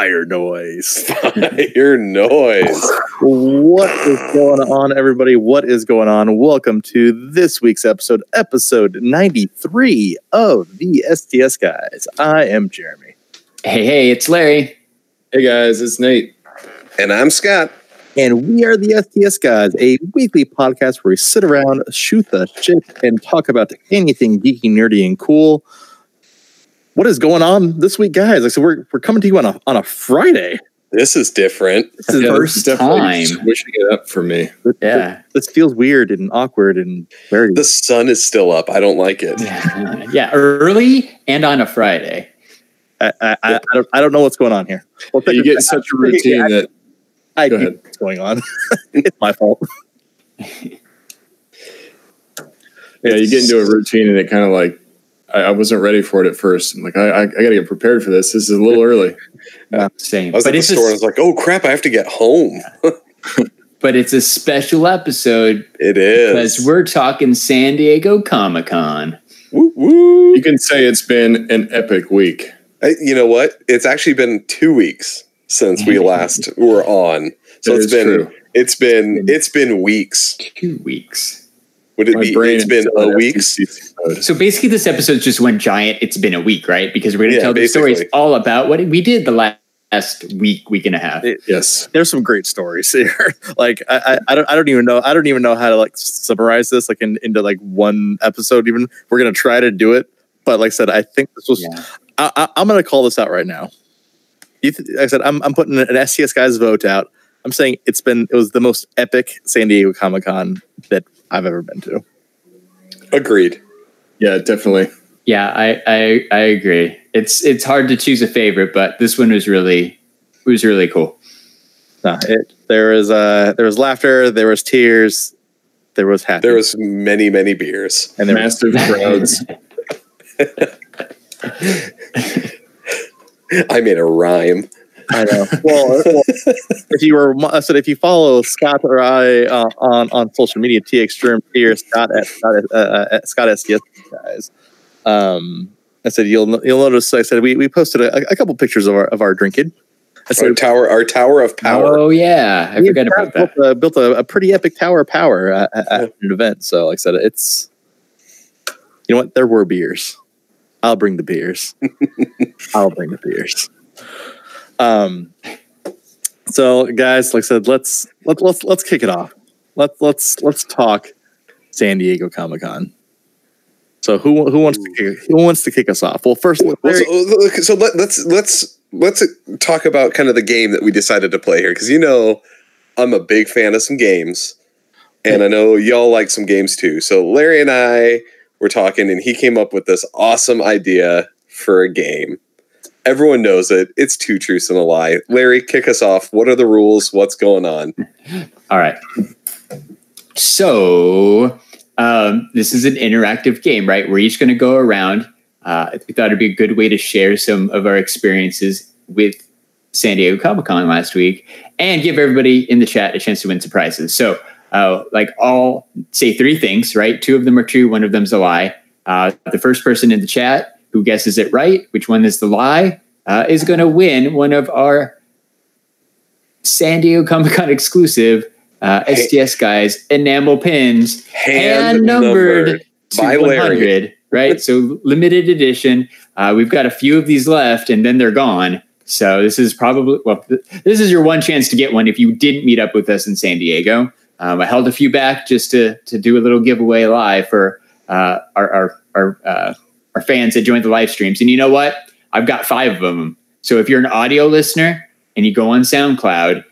Fire noise. Your noise. What is going on, everybody? What is going on? Welcome to this week's episode, episode 93 of the STS Guys. I am Jeremy. Hey, hey, it's Larry. Hey guys, it's Nate. And I'm Scott. And we are the STS Guys, a weekly podcast where we sit around, shoot the shit, and talk about anything geeky, nerdy, and cool. What is going on this week, guys? Like, so we're, we're coming to you on a on a Friday. This is different. This is Yeah, First this is time. switching it up for me. Yeah. This feels weird and awkward and very. The sun is still up. I don't like it. Yeah, yeah, early and on a Friday. I, I, I, I don't I don't know what's going on here. Well, You get such a routine that I Go know ahead. what's going on. it's my fault. yeah, you get into a routine and it kind of like I, I wasn't ready for it at first. I'm like, I, I, I got to get prepared for this. This is a little early. Same. I was But at the store and I a, was like, oh crap, I have to get home. but it's a special episode It is because we're talking San Diego Comic Con. Woo, woo. You can say it's been an epic week. I- you know what? It's actually been two weeks since we last were on. So That it's is been true. it's been it's been weeks. Two weeks. Would it My be brain it's is been a week? So basically, this episode just went giant. It's been a week, right? Because we're going to Yeah, tell the stories basically. all about what we did the last week, week and a half. It- Yes. There's some great stories here. like I, I, I don't I don't even know I don't even know how to like summarize this like in, into like one episode. Even we're gonna try to do it, but like I said, I think this was. Yeah. I, I, I'm gonna call this out right now. You th- like I said I'm I'm putting an STS guys vote out. I'm saying it's been it was the most epic San Diego Comic Con that I've ever been to. Agreed. Yeah, definitely. Yeah, I, I I agree. It's it's hard to choose a favorite, but this one was really was really cool. No, it, there was uh there was laughter, there was tears, there was happiness, There was many, many beers. and there was Massive crowds. I made a rhyme. I know. Well, well, if you were, I said if you follow Scott or I uh, on on social media, TX Germ here, Scott at Scott at, uh, at Scott STS guys. Um, I said you'll you'll notice. I said we, we posted a, a couple pictures of our of our drinking. I Our tower, our tower of power. Oh yeah, I we forgot about that. built, a, built a, a pretty epic tower of power uh, at, at an event. So, like I said, it's you know what? There were beers. I'll bring the beers. I'll bring the beers. Um. So, guys, like I said, let's let, let's let's kick it off. Let's let's let's talk San Diego Comic Con. So, who who wants to kick, who wants to kick us off? Well, first, Well, so, so let, let's let's let's talk about kind of the game that we decided to play here because you know I'm a big fan of some games, and I know y'all like some games too. So Larry and I were talking, and he came up with this awesome idea for a game. Everyone knows it. It's two truths and a lie. Larry, kick us off. What are the rules? What's going on? All right. So um, this is an interactive game, right? We're each going to go around. Uh, we thought it'd be a good way to share some of our experiences with San Diego Comic Con last week and give everybody in the chat a chance to win some prizes. So, uh, like, I'll say three things, right? Two of them are true, one of them's a lie. Uh, the first person in the chat who guesses it right, which one is the lie, uh, is going to win one of our San Diego Comic Con exclusive uh. STS guys enamel pins, Hand numbered to by Larry. 100, right? so limited edition. Uh, we've got a few of these left, and then they're gone. So this is probably well, th- this is your one chance to get one if you didn't meet up with us in San Diego. Um, I held a few back just to to do a little giveaway live for uh, our our our, uh, our fans that joined the live streams. And you know what? I've got five of them. So if you're an audio listener and you go on SoundCloud,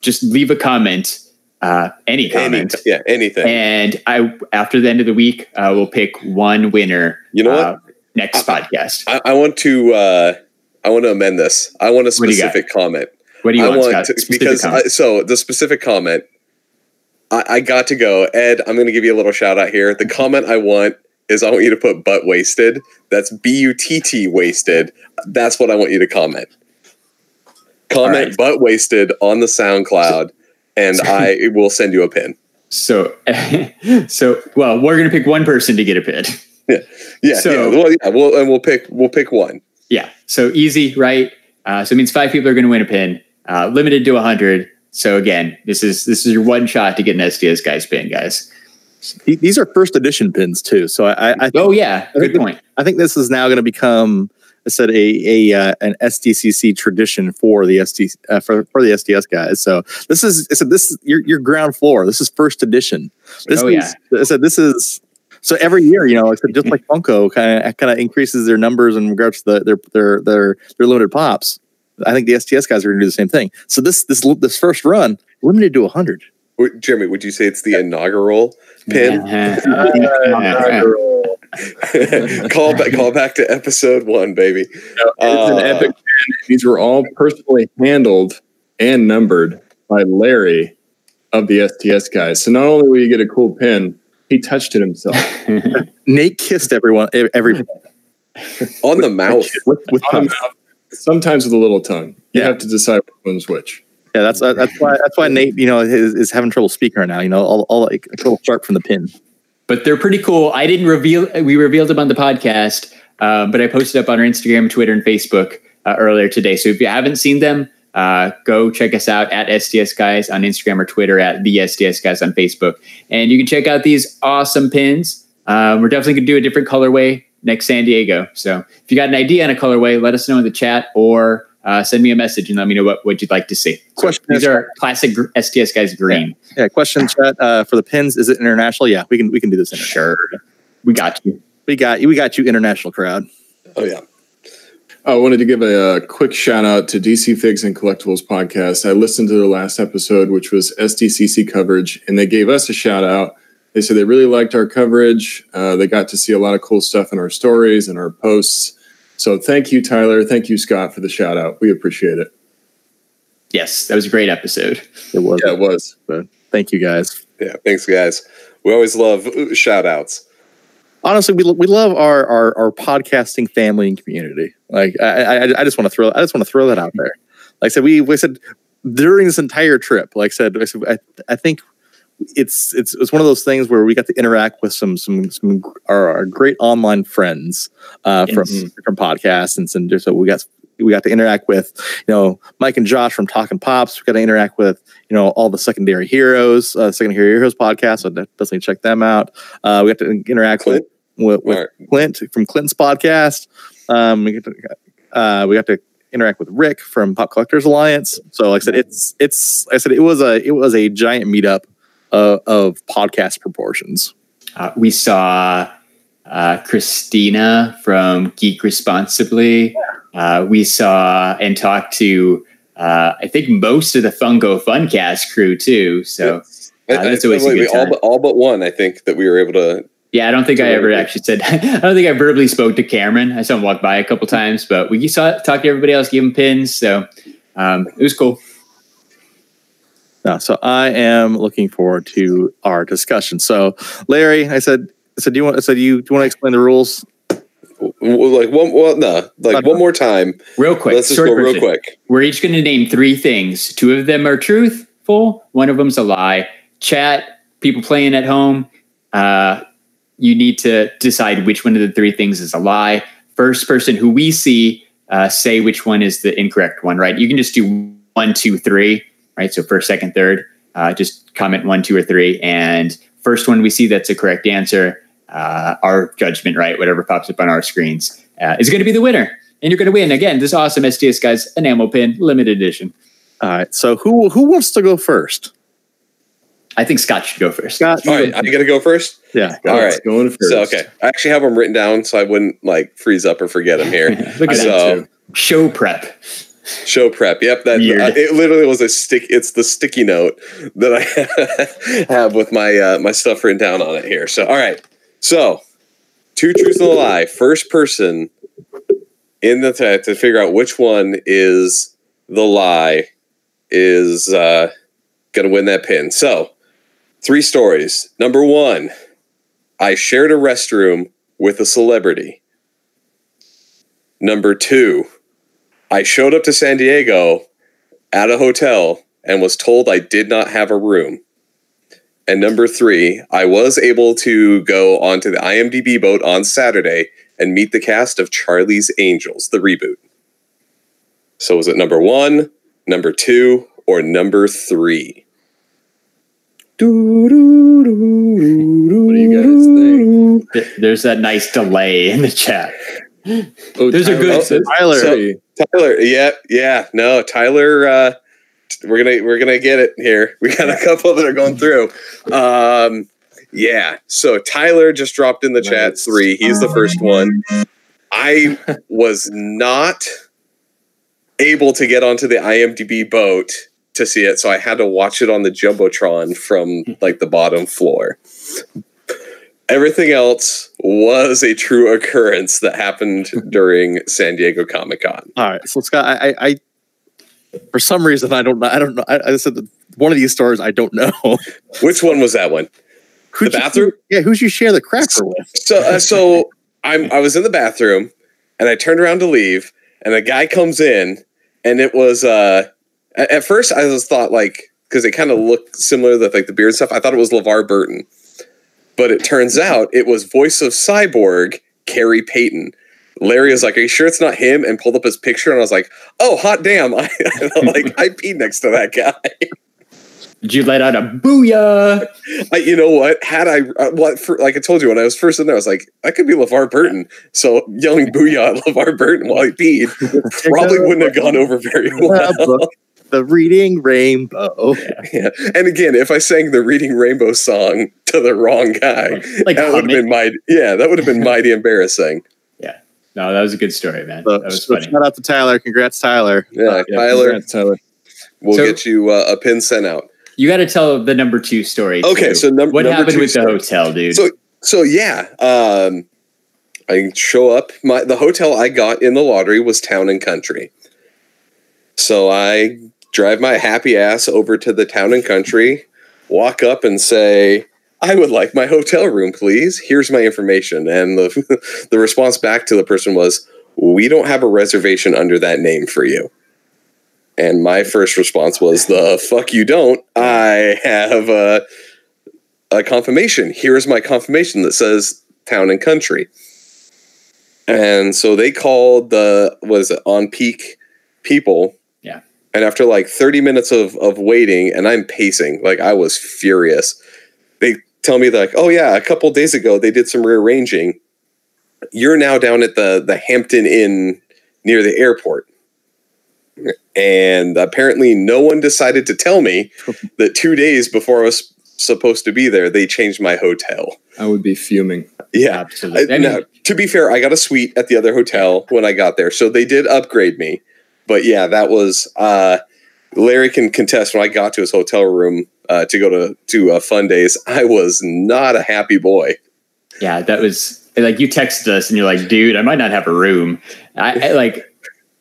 just leave a comment, uh, any Any, comment, yeah, anything. and I after the end of the week, uh, we'll pick one winner. You know what? uh, next podcast. I, I want to uh, I want to amend this. I want a What do you got? specific comment. What do you I want, want to, because I, so the specific comment. I, I got to go, Ed. I'm going to give you a little shout out here. The comment I want is I want you to put butt wasted. That's B U T T wasted. That's what I want you to comment. Comment right. butt wasted on the SoundCloud, and I will send you a pin. so, so well, we're gonna pick one person to get a pin. Yeah, So- yeah. Well, yeah. We'll and we'll pick we'll pick one. Yeah. So easy, right? Uh, so it means five people are going to win a pin, uh, limited to 100. So again, this is this is your one shot to get an STS guys pin, guys. Th- These are first edition pins too, so I, I, I think, Oh yeah, good point. I think this is now going to become, I said, a a uh, an SDCC tradition for the SD uh, for for the STS guys. So this is, I said, this is your your ground floor. This is first edition. This Oh, is, I said, this is. So every year, you know, just like Funko kind of kind of increases their numbers in regards to the, their their their their limited pops. I think the STS guys are going to do the same thing. So this this this first run limited to hundred. W- Jeremy, would you say it's the inaugural pin? call back, call back to episode one, baby. It's an Uh, epic. pin. These were all personally handled and numbered by Larry of the STS guys. So not only will you get a cool pin, he touched it himself. Nate kissed everyone every on the mouth. with, with On the mouth, sometimes with a little tongue. You Yeah. have to decide which one's which. Yeah, that's uh, that's why that's why Nate, you know, is, is having trouble speaking right now. You know, all, all like a little sharp from the pin. but they're pretty cool. I didn't reveal. We revealed them on the podcast, uh, but I posted up on our Instagram, Twitter, and Facebook uh, earlier today. So if you haven't seen them, uh, go check us out at STS Guys on Instagram or Twitter at the STS Guys on Facebook, and you can check out these awesome pins. Uh, we're definitely gonna do a different colorway next San Diego. So if you got an idea on a colorway, let us know in the chat or uh, send me a message and let me know what, what you'd like to see. So Question these are classic gr- STS Guys green. Yeah, question chat uh, for the pins. Is it international? Yeah, we can we can do this. Sure, we got you. We got you. We got you. International crowd. Oh yeah. I wanted to give a, uh quick shout out to DC Figs and Collectibles podcast. I listened to their last episode, which was SDCC coverage, and they gave us a shout out. They said they really liked our coverage. Uh, they got to see a lot of cool stuff in our stories and our posts. So thank you, Tyler. Thank you, Scott, for the shout out. We appreciate it. Yes, that was a great episode. It was. Yeah, it was. Thank you guys. Yeah. Thanks, guys. We always love uh, shout outs. Honestly, we, we love our, our our podcasting family and community. Like I I, I just want to throw I just want to throw that out there. Like I said, we we said during this entire trip. Like I said, I, said, I, I think it's it's it's one of those things where we got to interact with some some some our, our great online friends uh, from Yes. from podcasts and some so we got we got to interact with you know Mike and Josh from Talking Pops. We got to interact with you know all the secondary heroes, uh, secondary heroes podcast. So definitely check them out. Uh, we got to interact Clint? with with, right. Clint from Clinton's podcast. Um, we got to uh, we got to interact with Rick from Pop Collectors Alliance. So like I said, it's it's like I said it was a it was a giant meetup uh, of podcast proportions. Uh, we saw uh, Christina from Geek Responsibly. Uh, we saw and talked to, uh, I think, most of the Funko Funcast crew too. So, I, Uh, that's I- always a wait, good we- all time. but all but one. I think that we were able to. yeah, I don't think I ever actually said, I don't think I verbally spoke to Cameron. I saw him walk by a couple times, but we saw talked to everybody else, gave him pins. So, um, it was cool. No, so I am looking forward to our discussion. So Larry, I said I said do you want I said you do you want to explain the rules? w- w- Like one, well, no, like one more time. Real quick, Let's just short go real version. quick. We're each going to name three things. Two of them are truthful. One of them's a lie. Chat, people playing at home, uh, you need to decide which one of the three things is a lie. First person who we see uh, say which one is the incorrect one, right? You can just do one, two, three, right? So first, second, third. Uh, just comment one, two, or three, and first one we see that's a correct answer. Uh, our judgment, right? Whatever pops up on our screens uh, is going to be the winner and you're going to win again. This awesome STS guys enamel pin, limited edition. All right. So who who wants to go first? I think Scott should go first. Scott. All right, I got to go first. Yeah. All Let's right. go in first. So okay, I actually have them written down so I wouldn't like freeze up or forget them here. Look at I that So- too. show prep. Show prep. Yep, that uh, it literally was a stick. It's the sticky note that I have with my uh, my stuff written down on it here. So all right, so two truths and a lie. First person in the to, to figure out which one is the lie is uh, going to win that pin. So, three stories. Number one, I shared a restroom with a celebrity. Number two, I showed up to San Diego at a hotel and was told I did not have a room. And number three, I was able to go onto the IMDb boat on Saturday and meet the cast of Charlie's Angels, the reboot. So was it number one, number two, or number three? What do you guys think? There's that nice delay in the chat. Oh, There's a good- says Tyler. three. Tyler, yeah, yeah, no, Tyler. Uh, we're gonna we're gonna get it here. We got a couple that are going through. Um, yeah, so Tyler just dropped in the chat three. He's the first one. I was not able to get onto the IMDb boat to see it, so I had to watch it on the jumbotron from like the bottom floor. Everything else was a true occurrence that happened during San Diego Comic Con. All right, so Scott, I, I, I for some reason I don't know. I don't know. I, I said that one of these stores I don't know. Which one was that one? Who'd The you- bathroom? yeah, who'd you share the cracker with? So, uh, so I'm I was in the bathroom, and I turned around to leave, and a guy comes in, and it was uh, at, at first I was thought like because it kind of looked similar to like the beard stuff. I thought it was LeVar Burton, but it turns out it was voice of Cyborg Khary Payton. Larry was like, "Are you sure it's not him?" and pulled up his picture, and I was like, "Oh, hot damn!" I like I peed next to that guy. Did you let out a booyah? I, you know what? Had I, uh, what for, like I told you when I was first in there, I was like, that could be LeVar Burton. So yelling "booyah" at LeVar Burton while he peed probably wouldn't have gone over very well. The reading rainbow. yeah. And again, if I sang the Reading Rainbow song to the wrong guy, Like that would have been mighty. Yeah, that would have been mighty embarrassing. Yeah. No, that was a good story, man. So, That was so funny. shout out to Tyler. Congrats, Tyler. Yeah, Yeah, Tyler, congrats, Tyler. we'll So- get you uh, a pin sent out. You got to tell the number two story. Okay, too. so num- what number happened two with the hotel, dude? So so yeah, um, I show up. My the hotel I got in the lottery was Town and Country. So I drive my happy ass over to the Town and Country, walk up and say, "I would like my hotel room, please. Here's my information." And the the response back to the person was, "We don't have a reservation under that name for you." And my first response was, "The fuck you don't. I have a a confirmation. Here is my confirmation that says town and country." And so they called the was it onPeak people. And after like 30 minutes of of waiting, and I'm pacing, like I was furious. They tell me like, "Oh yeah, a couple days ago they did some rearranging. You're now down at the the Hampton Inn near the airport." And apparently, no one decided to tell me that two days before I was supposed to be there, they changed my hotel. I would be fuming. Yeah. Absolutely. I now, to be fair, I got a suite at the other hotel when I got there, so they did upgrade me. But yeah, that was uh, Larry can contest when I got to his hotel room uh, to go to to uh, Fundays. I was not a happy boy. yeah, that was like you texted us and you're like, dude, I might not have a room. I, I like.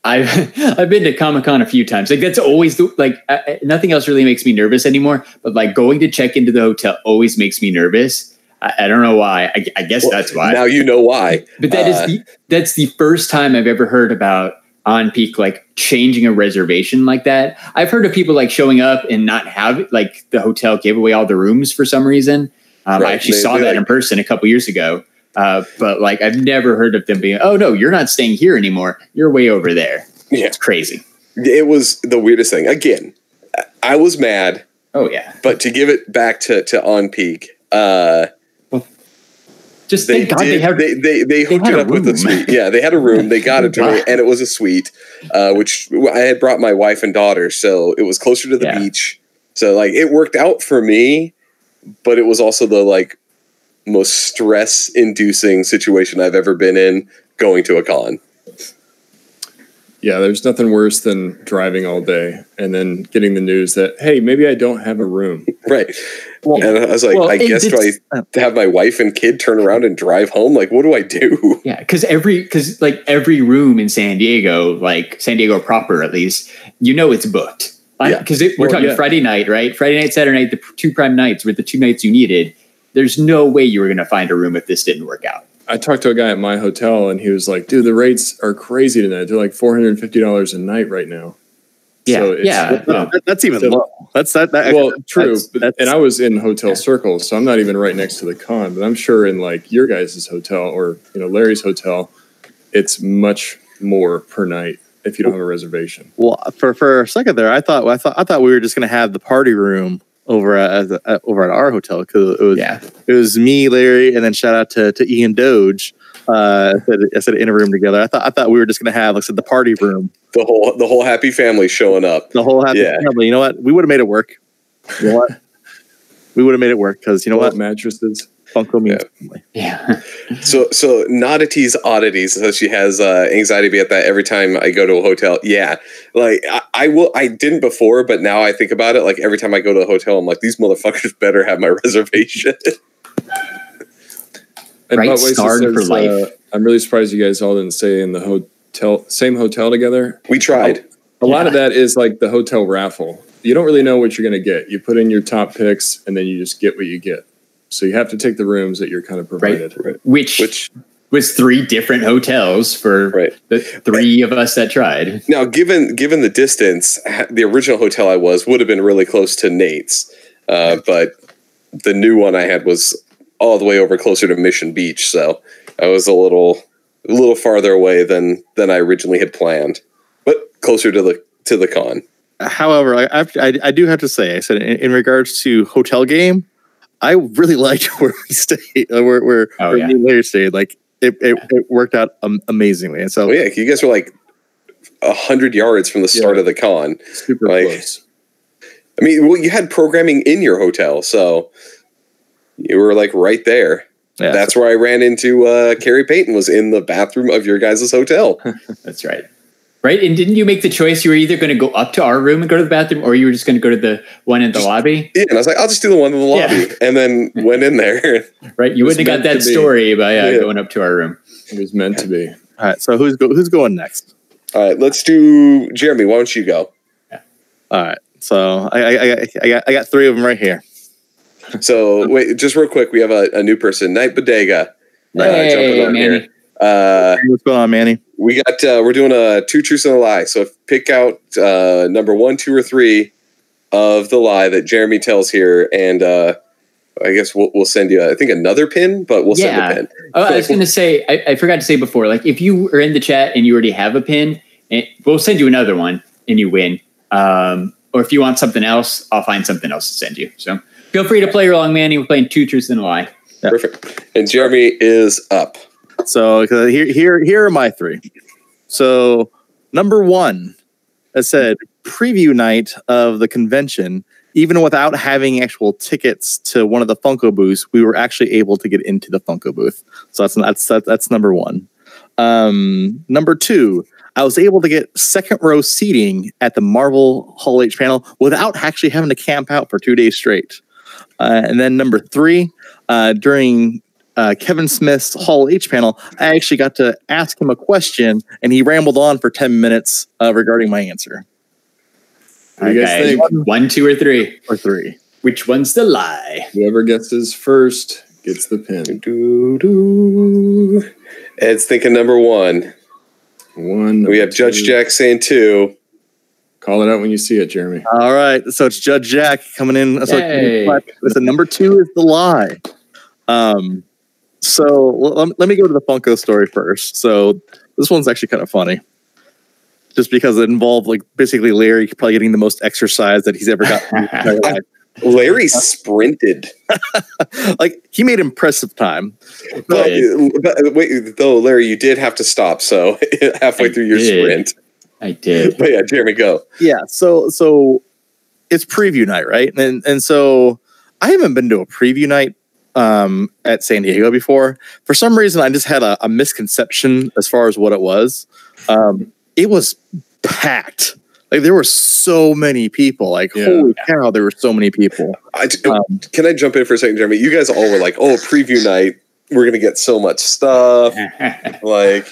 I've I've been to Comic Con a few times. Like that's always the, like I, nothing else really makes me nervous anymore. But like going to check into the hotel always makes me nervous. I, I don't know why. I, I guess that's why. Now you know why. But that is Uh, the that's the first time I've ever heard about onPeak like changing a reservation like that. I've heard of people like showing up and not have like the hotel gave away all the rooms for some reason. Um, I actually They- saw that like- in person a couple years ago. Uh, but like I've never heard of them being, oh no, you're not staying here anymore. You're way over there. Yeah. It's crazy. It was the weirdest thing. Again, I was mad, Oh yeah. but to give it back to to onPeak. Uh, Just they thank God did, they have they, they they hooked had it up with a suite. Yeah, they had a room. They got it to me, and it was a suite, uh, which I had brought my wife and daughter, so it was closer to the Yeah. beach. So like it worked out for me, but it was also the like most stress inducing situation I've ever been in going to a con. Yeah, there's nothing worse than driving all day and then getting the news that hey, maybe I don't have a room. Right. and I was like, Well, I and guess do I it's- have my wife and kid turn around and drive home? Like, what do I do? Yeah, because every because like every room in San Diego, like San Diego proper at least, you know it's booked. Yeah. Because we're Well, talking yeah. Friday night, right? Friday night, Saturday night, the two prime nights were the two nights you needed. There's no way you were going to find a room if this didn't work out. I talked to a guy at my hotel and he was like, dude, the rates are crazy tonight. They're like $450 a night right now. Yeah, So it's- yeah. That- that- that's even So- low. That's that. that Well, true. that's- but- that's- and I was in hotel Yeah. circles, so I'm not even right next to the con, but I'm sure in like your guys' hotel or, you know, Larry's hotel, it's much more per night if you don't have a reservation. Well, for for a second there, I thought I thought I thought we were just gonna have the party room over at, at over at our hotel because it was Yeah. it was me, Larry, and then shout out to, to Ian Doge. Uh, I said, I said in a room together. I thought I thought we were just gonna have like I said the party room, The whole the whole happy family showing up. the whole happy Yeah. family. You know what? We would have made it work. You know what? we would have made it work because you know what? Mattresses. Funko means Yeah. family. Yeah. So so Noddities oddities. So she has uh, anxiety about that every time I go to a hotel. Yeah, like I, I will. I didn't before, but now I think about it. Like every time I go to a hotel, I'm like, these motherfuckers better have my reservation. And Right, Butt Waste starred says, for life. uh, I'm really surprised you guys all didn't stay in the hotel, same hotel together. we tried. A lot of that is like the hotel raffle. You don't really know what you're going to get. You put in your top picks and then you just get what you get. So you have to take the rooms that you're kind of provided. Which, Which was three different hotels for right the three of us that tried. now, given given the distance, the original hotel I was would have been really close to Nate's, uh, but the new one I had was all the way over closer to Mission Beach, so I was a little a little farther away than than I originally had planned, but closer to the to the con. However, I, I, I I do have to say, I said in, in regards to hotel game, I really liked where we stayed, uh, where where, Oh, where yeah. me and Larry stayed. Like it, it, it worked out um, amazingly, and so Oh yeah, you guys were like a hundred yards from the start Yeah. of the con. Super Like- close. I mean, well, you had programming in your hotel, so you were like right there. yeah, That's where I ran into uh, Khary Payton was in the bathroom of your guys' hotel. That's right. Right. And didn't you make the choice? You were either going to go up to our room and go to the bathroom, or you were just going to go to the one in the Just- lobby. Yeah, and I was like, I'll just do the one in the Yeah. lobby, and then went in there. Right. You wouldn't have got that story by uh, Yeah. going up to our room. It was meant to be. all right. So who's go, who's going next? All right, let's do Jeremy. Why don't you go? Yeah. All right. So I I, I, I got I got three of them right here. So wait, just real quick, we have a, a new person, Night Bodega. uh, Hey, jumping on Manny. here. Uh, What's going on, Manny? we got uh, we're doing a two truths and a lie. So pick out uh, number one, two, or three of the lie that Jeremy tells here, and uh, I guess we'll, we'll send you. I think another pin, but we'll Yeah. send a pin. Oh, I was going to say, I, I forgot to say before, like if you are in the chat and you already have a pin, and we'll send you another one and you win. Um, or if you want something else, I'll find something else to send you. So feel free to play along, Manny. We're playing two truths and a lie. Yeah. Perfect. And Jeremy is up. So 'cause here here here are my three. So number one, I said preview night of the convention. Even without having actual tickets to one of the Funko booths, we were actually able to get into the Funko booth. So that's that's that's, that's number one. Um, number two, I was able to get second row seating at the Marvel Hall H panel without actually having to camp out for two days straight. Uh, and then number three, uh, during uh, Kevin Smith's Hall H panel, I actually got to ask him a question, and he rambled on for ten minutes uh, regarding my answer What you guys Okay. think? One, two, or three. or three. Which one's the lie? Whoever guesses first gets the pin. Doo, doo. Ed's thinking number one. One. We have Judge. Jack saying two. Call it out when you see it, Jeremy. All right, so it's Judge Jack coming in. So Yay. it's the number two is the lie. Um, so l- let me go to the Funko story first. So this one's actually kind of funny, just because it involved like basically Larry probably getting the most exercise that he's ever gotten. in his entire life. Larry sprinted. like he made impressive time. But, but uh, wait, though, Larry, you did have to stop. So halfway I through your did. sprint. I did. But yeah, Jeremy, go. Yeah, so so it's preview night, right? And and so I haven't been to a preview night um at San Diego before. For some reason I just had a, a misconception as far as what it was. Um it was packed. Like there were so many people. Like Yeah. holy cow, there were so many people. I, Um, can I jump in for a second, Jeremy? You guys all were like, "Oh, preview night, we're gonna get so much stuff." Like,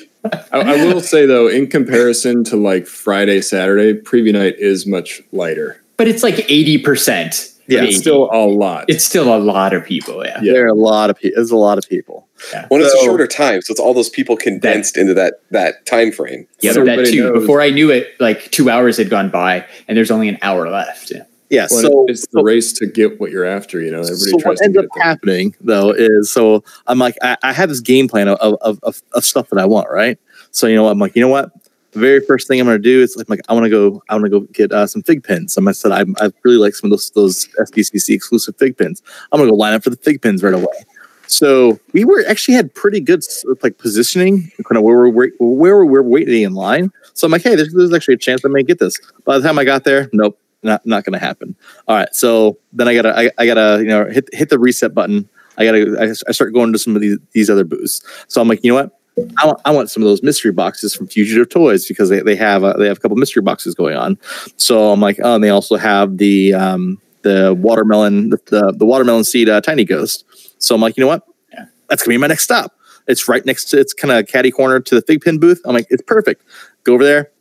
I, I will say though, in comparison to like Friday, Saturday, preview night is much lighter. but it's like 80%. Yeah, It's still a lot. it's still a lot of people. Yeah. Yeah. There are a lot of people. There's a lot of people. Yeah, When it's a shorter time, so it's all those people condensed into that that time frame. Yeah, So that too. knows. Before I knew it, like two hours had gone by and there's only an hour left. Yeah. Yeah. Well, so it's the race to get what you're after. You know, everybody so tries what to ends get up it there. happening though is so I'm like I, I have this game plan of, of, of, of stuff that I want, right? So you know I'm like, you know what? The very first thing I'm gonna do is like, I want to go I want to go get uh, some fig pins. So I said I I really like some of those those SDCC exclusive fig pins. I'm gonna go line up for the fig pins right away. So we were actually had pretty good like positioning, kind of where we're where we're waiting in line. So I'm like, hey, there's, there's actually a chance I may get this. By the time I got there, nope, not not going to happen. All right, so then I gotta I, I gotta you know hit hit the reset button. I gotta I, I start going to some of these these other booths. So I'm like, you know what? I want, I want some of those mystery boxes from Fugitive Toys because they, they have a, they have a couple mystery boxes going on. So I'm like, oh, and they also have the um, the watermelon the, the, the watermelon seed uh, tiny ghost. So I'm like, you know what? Yeah. That's gonna be my next stop. It's right next to it's kind of caddy corner to the fig pin booth. I'm like, it's perfect. Go over there.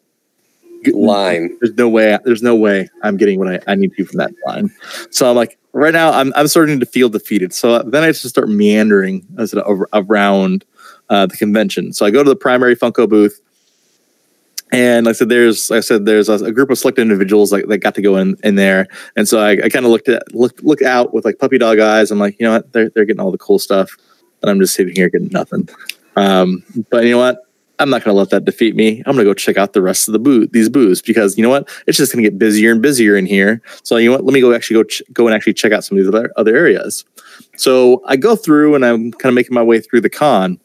Get- Line. There's no way. There's no way I'm getting what I, I need to from that line. So I'm like, right now, I'm I'm starting to feel defeated. So then I just start meandering as around uh, the convention. So I go to the primary Funko booth, and like I said, there's like I said, there's a, a group of select individuals like that got to go in in there, and so I, I kind of looked at look look out with like puppy dog eyes. I'm like, you know what, they're they're getting all the cool stuff, and I'm just sitting here getting nothing. Um, but you know what? I'm not going to let that defeat me. I'm going to go check out the rest of the booth, these booths, because you know what? It's just going to get busier and busier in here. So you know what? Let me go actually go ch- go and actually check out some of these other other areas. So I go through and I'm kind of making my way through the con.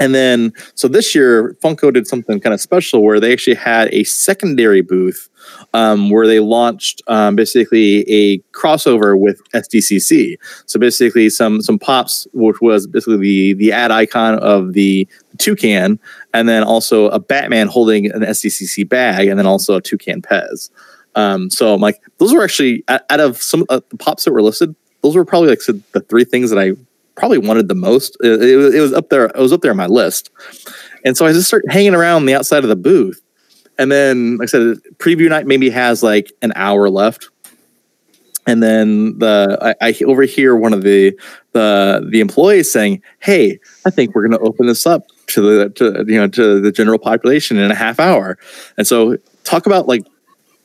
And then, so this year, Funko did something kind of special where they actually had a secondary booth um, where they launched um, basically a crossover with SDCC. So basically, some some pops, which was basically the the ad icon of the toucan, and then also a Batman holding an SDCC bag, and then also a toucan Pez. Um, so I'm like, those were actually out of some uh, the pops that were listed. Those were probably like the three things that I probably wanted the most. It, it, was- it was up there. It was up there on my list. And so I just started hanging around the outside of the booth. And then, like I said, preview night maybe has like an hour left. And then the I, I overhear one of the the the employees saying, "Hey, I think we're going to open this up to the to you know to the general population in a half hour." And so, talk about like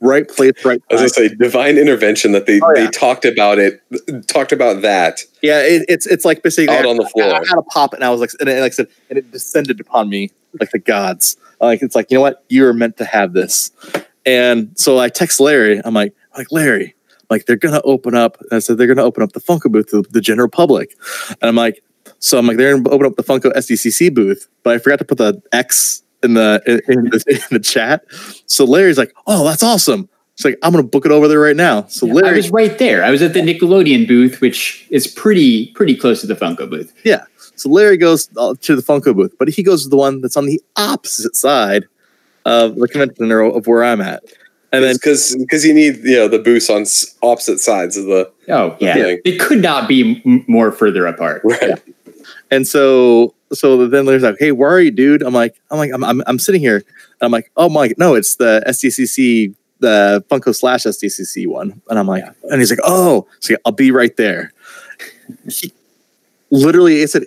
right place, right Time. As I say, divine intervention that they, Oh, yeah. they talked about it, talked about that Yeah, it, it's it's like basically out on the floor. I had a pop, and I was like, and it, like I said, and it descended upon me like the gods. Like it's like you know what, you are meant to have this. And so I text Larry. I'm like, like Larry, like they're gonna open up. I said they're gonna open up the Funko booth to the general public, and I'm like, so I'm like they're gonna open up the Funko SDCC booth, but I forgot to put the X in the in, in the, in the chat. So Larry's like, oh, that's awesome. It's like I'm gonna book it over there right now. So I Larry, was right there. I was at the Nickelodeon booth, which is pretty pretty close to the Funko booth. Yeah. So Larry goes uh, to the Funko booth, but he goes to the one that's on the opposite side of the convention center of where I'm at. And then because because you need you know the booths on opposite sides of the Oh yeah, Yeah. it could not be m- more further apart. right. and so so then Larry's like, "Hey, where are you, dude?" I'm like, "I'm like, I'm I'm, I'm sitting here." And I'm like, "Oh my, no, it's the SDCC, the Funko slash SDCC one." And I'm like, and he's like, "Oh, so I'll be right there." He, literally, it's a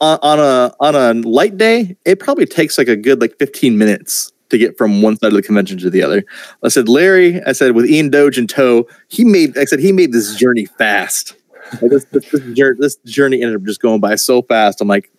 on, on a on a light day, it probably takes like a good like 15 minutes to get from one side of the convention to the other. I said, Larry, I said with Ian Doge and tow, he made I said he made this journey fast. Like this, this, this, journey, this journey ended up just going by so fast. I'm like,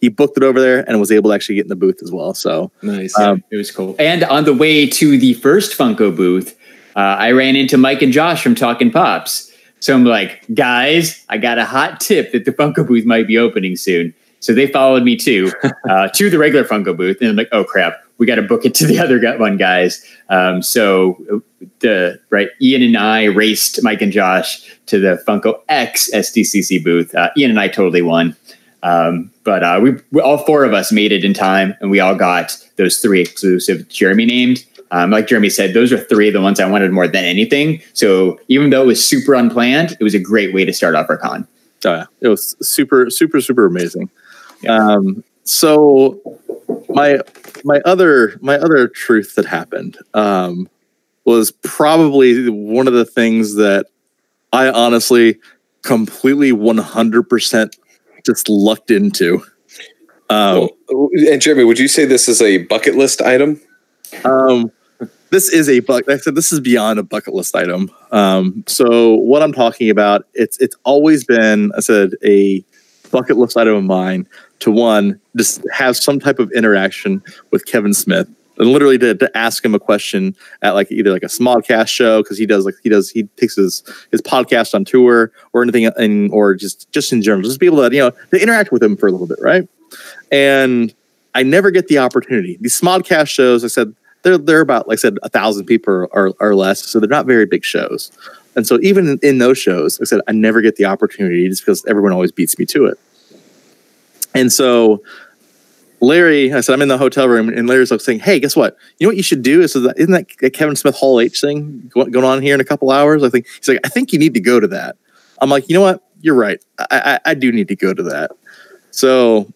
he booked it over there and was able to actually get in the booth as well. So nice. Um, It was cool. And on the way to the first Funko booth, uh, I ran into Mike and Josh from Talking Pops. So I'm like, guys, I got a hot tip that the Funko booth might be opening soon. So they followed me too uh, to the regular Funko booth, and I'm like, oh crap, we got to book it to the other one, guys. Um, so the right, Ian and I raced Mike and Josh to the Funko X SDCC booth. Uh, Ian and I totally won. Um, but uh, we, we all four of us made it in time, and we all got those three exclusive Jeremy named. Um, like Jeremy said, those are three of the ones I wanted more than anything. So even though it was super unplanned, it was a great way to start off our con. Oh yeah, it was super, super, super amazing. Um, so my my other my other truth that happened um, was probably one of the things that I honestly completely 100% just lucked into. Um, Well, and Jeremy, would you say this is a bucket list item? Um, this is a bucket. Like I said, this is beyond a bucket list item. Um, so what I'm talking about, it's it's always been, I said, a bucket list item of mine. To one, just have some type of interaction with Kevin Smith, literally to, to ask him a question at like either like a smodcast show because he does like he does he takes his his podcast on tour or anything, and or just just in general, just be able to you know to interact with him for a little bit, right? And I never get the opportunity. These smodcast shows, I said, they're they're about like I said, a thousand people or, or less, so they're not very big shows. And so even in, in those shows, like I said, I never get the opportunity just because everyone always beats me to it. And so Larry, I said, I'm in the hotel room, and Larry's like saying, "Hey, guess what? You know what you should do is that isn't that Kevin Smith Hall H thing going on here in a couple hours? I think he's like, I think you need to go to that. I'm like, you know what? You're right. I, I, I do need to go to that. So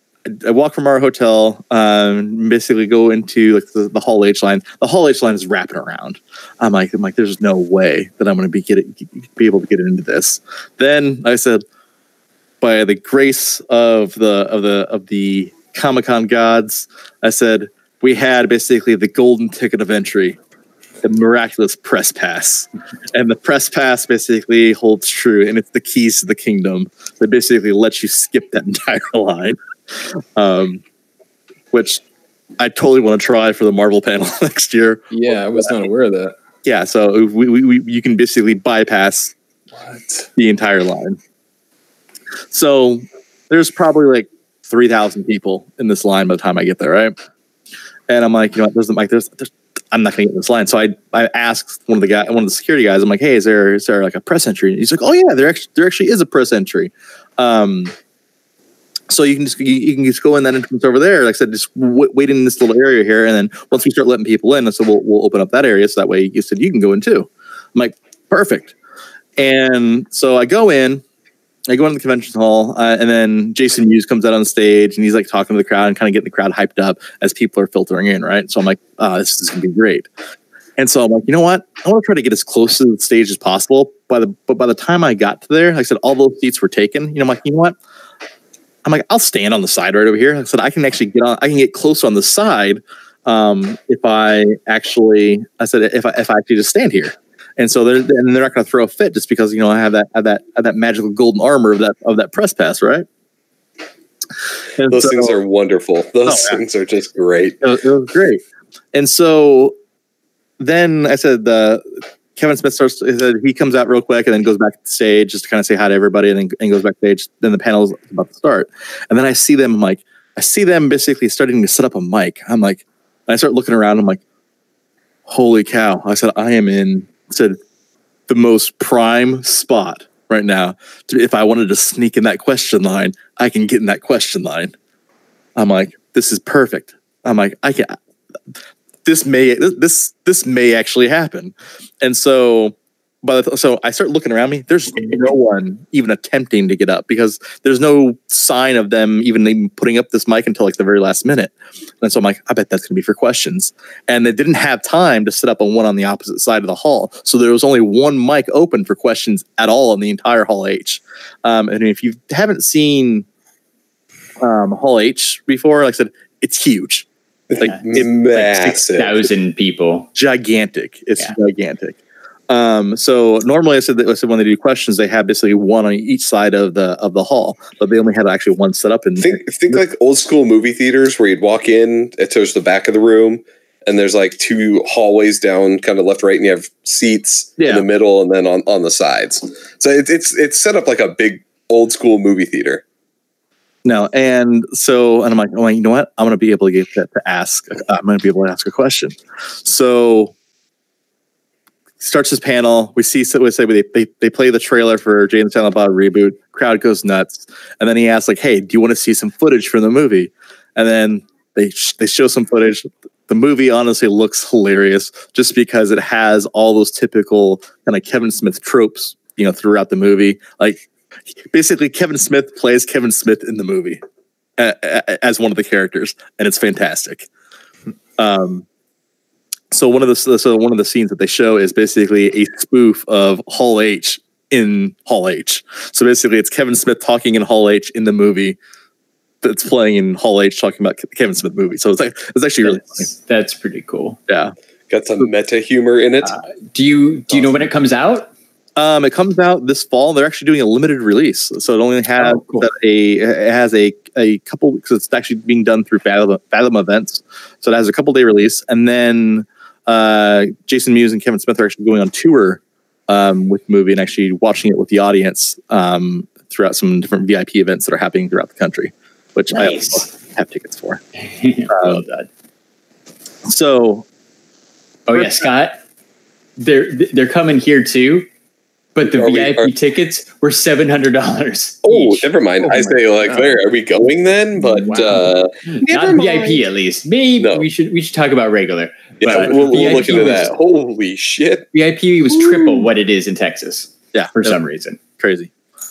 I walk from our hotel, um, basically go into like the, the Hall H line. The Hall H line is wrapping around. I'm like, I'm like, there's no way that I'm going to be get be able to get into this. Then I said, by the grace of the of the of the Comic Con gods, I said we had basically the golden ticket of entry, the miraculous press pass, and the press pass basically holds true, and it's the keys to the kingdom that basically lets you skip that entire line um, which I totally want to try for the Marvel panel next year. Yeah, I was not aware of that. Yeah, so we, we, we you can basically bypass What? the entire line. So there's probably like three thousand people in this line by the time I get there, right? And I'm like, you know, what, there's like there's, there's I'm not gonna get in this line. So I I asked one of the guy one of the security guys, I'm like, hey, is there is there like a press entry? And he's like, oh yeah, there actually there actually is a press entry. Um, so you can just you, you can just go in that entrance over there. Like I said, just w- wait in this little area here, and then once we start letting people in, so we'll we'll open up that area so that way you said you can go in too. I'm like, perfect. And so I go in, I go into the convention hall, uh, and then Jason Mewes comes out on stage and he's like talking to the crowd and kind of getting the crowd hyped up as people are filtering in, right? So I'm like, oh, this is gonna be great. And so I'm like, you know what? I want to try to get as close to the stage as possible. By the but by the time I got to there, like I said, all those seats were taken. You know, I'm like, you know what? I'm like, I'll stand on the side right over here. I said, I can actually get on, I can get close on the side um, if I actually, I said, if I, if I actually just stand here. And so they're, and they're not going to throw a fit just because, you know, I have that, have that, have that magical golden armor of that, of that press pass, right? And Those so- things are wonderful. Oh, those Oh, yeah. things are just great. it was, it was great. And so then I said, the Kevin Smith starts, he said he comes out real quick and then goes back to stage just to kind of say hi to everybody and then and goes backstage. Then the panel's about to start. And then I see them, I'm like, I see them basically starting to set up a mic. I'm like, I start looking around. I'm like, holy cow. I said, I am in, said, the most prime spot right now. To, if I wanted to sneak in that question line, I can get in that question line. I'm like, this is perfect. I'm like, I can. This may this this, this may actually happen, and so. But so I start looking around me. There's no one even attempting to get up because there's no sign of them even, even putting up this mic until like the very last minute. And so I'm like, I bet that's going to be for questions. And they didn't have time to set up a one on the opposite side of the hall, so there was only one mic open for questions at all in the entire Hall H. Um, and if you haven't seen um, Hall H before, like I said, it's huge. It's like it's Massive. thousand people. gigantic. It's Yeah. gigantic. Um, so normally I said that I said when they do questions, they have basically one on each side of the of the hall, but they only had actually one set up in think think like old school movie theaters where you'd walk in it towards the back of the room and there's like two hallways down kind of left right and you have seats in the middle and then on, on the sides so it, it's it's set up like a big old school movie theater No, and so and I'm like, oh, you know what? I'm gonna be able to get to ask. I'm gonna be able to ask a question. So starts his panel. We see so we say they, they they play the trailer for Jay and Silent Bob reboot. Crowd goes nuts, and then he asks like, "Hey, do you want to see some footage from the movie?" And then they sh- they show some footage. The movie honestly looks hilarious just because it has all those typical kind of Kevin Smith tropes, you know, throughout the movie. Like basically, Kevin Smith plays Kevin Smith in the movie. uh, as one of the characters, and it's fantastic. Um, so one of the so one of the scenes that they show is basically a spoof of Hall H in Hall H. So basically, it's Kevin Smith talking in Hall H in the movie that's playing in Hall H talking about Kevin Smith movie. So it's like it's actually really funny. That's, that's pretty cool. Yeah. Got some meta humor in it. Uh, do you do you know when it comes out? Um, it comes out this fall. They're actually doing a limited release, so it only has Oh, cool. a it has a a couple because it's actually being done through Fathom, Fathom events. So it has a couple day release, and then uh, Jason Mewes and Kevin Smith are actually going on tour um, with the movie and actually watching it with the audience um, throughout some different VIP events that are happening throughout the country, which Nice. I also have tickets for. well done. So Oh yeah, Scott. They're they're coming here too, but the Are we- VIP are- tickets were seven hundred dollars. Oh, never mind. Oh I my say like, where are we going then? But Wow. uh, Not mind. VIP at least. Maybe No. we should we should talk about regular. Yeah, But we'll, we'll look into was- that. Holy shit! VIP was triple what it is in Texas yeah, for some reason. crazy.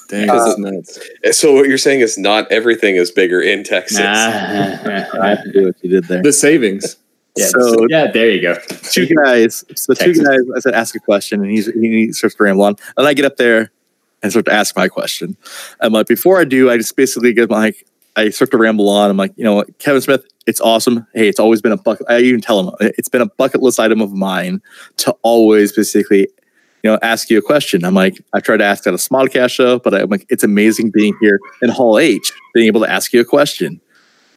Dang, Uh, nuts. So what you're saying is not everything is bigger in Texas. I have to do what you did there. The savings. yeah, So- yeah, there you go. two guys. So two guys. I said, ask a question, and he's he starts to ramble on, and I get up there and start to ask my question. I'm like, before I do, I just basically get like, I start to ramble on. I'm like, you know, what, Kevin Smith, it's awesome. Hey, it's always been a bucket. I even tell him it's been a bucket list item of mine to always basically. You know, ask you a question. I'm like, I tried to ask at a Smodcast show, but I'm like, it's amazing being here in Hall H, being able to ask you a question.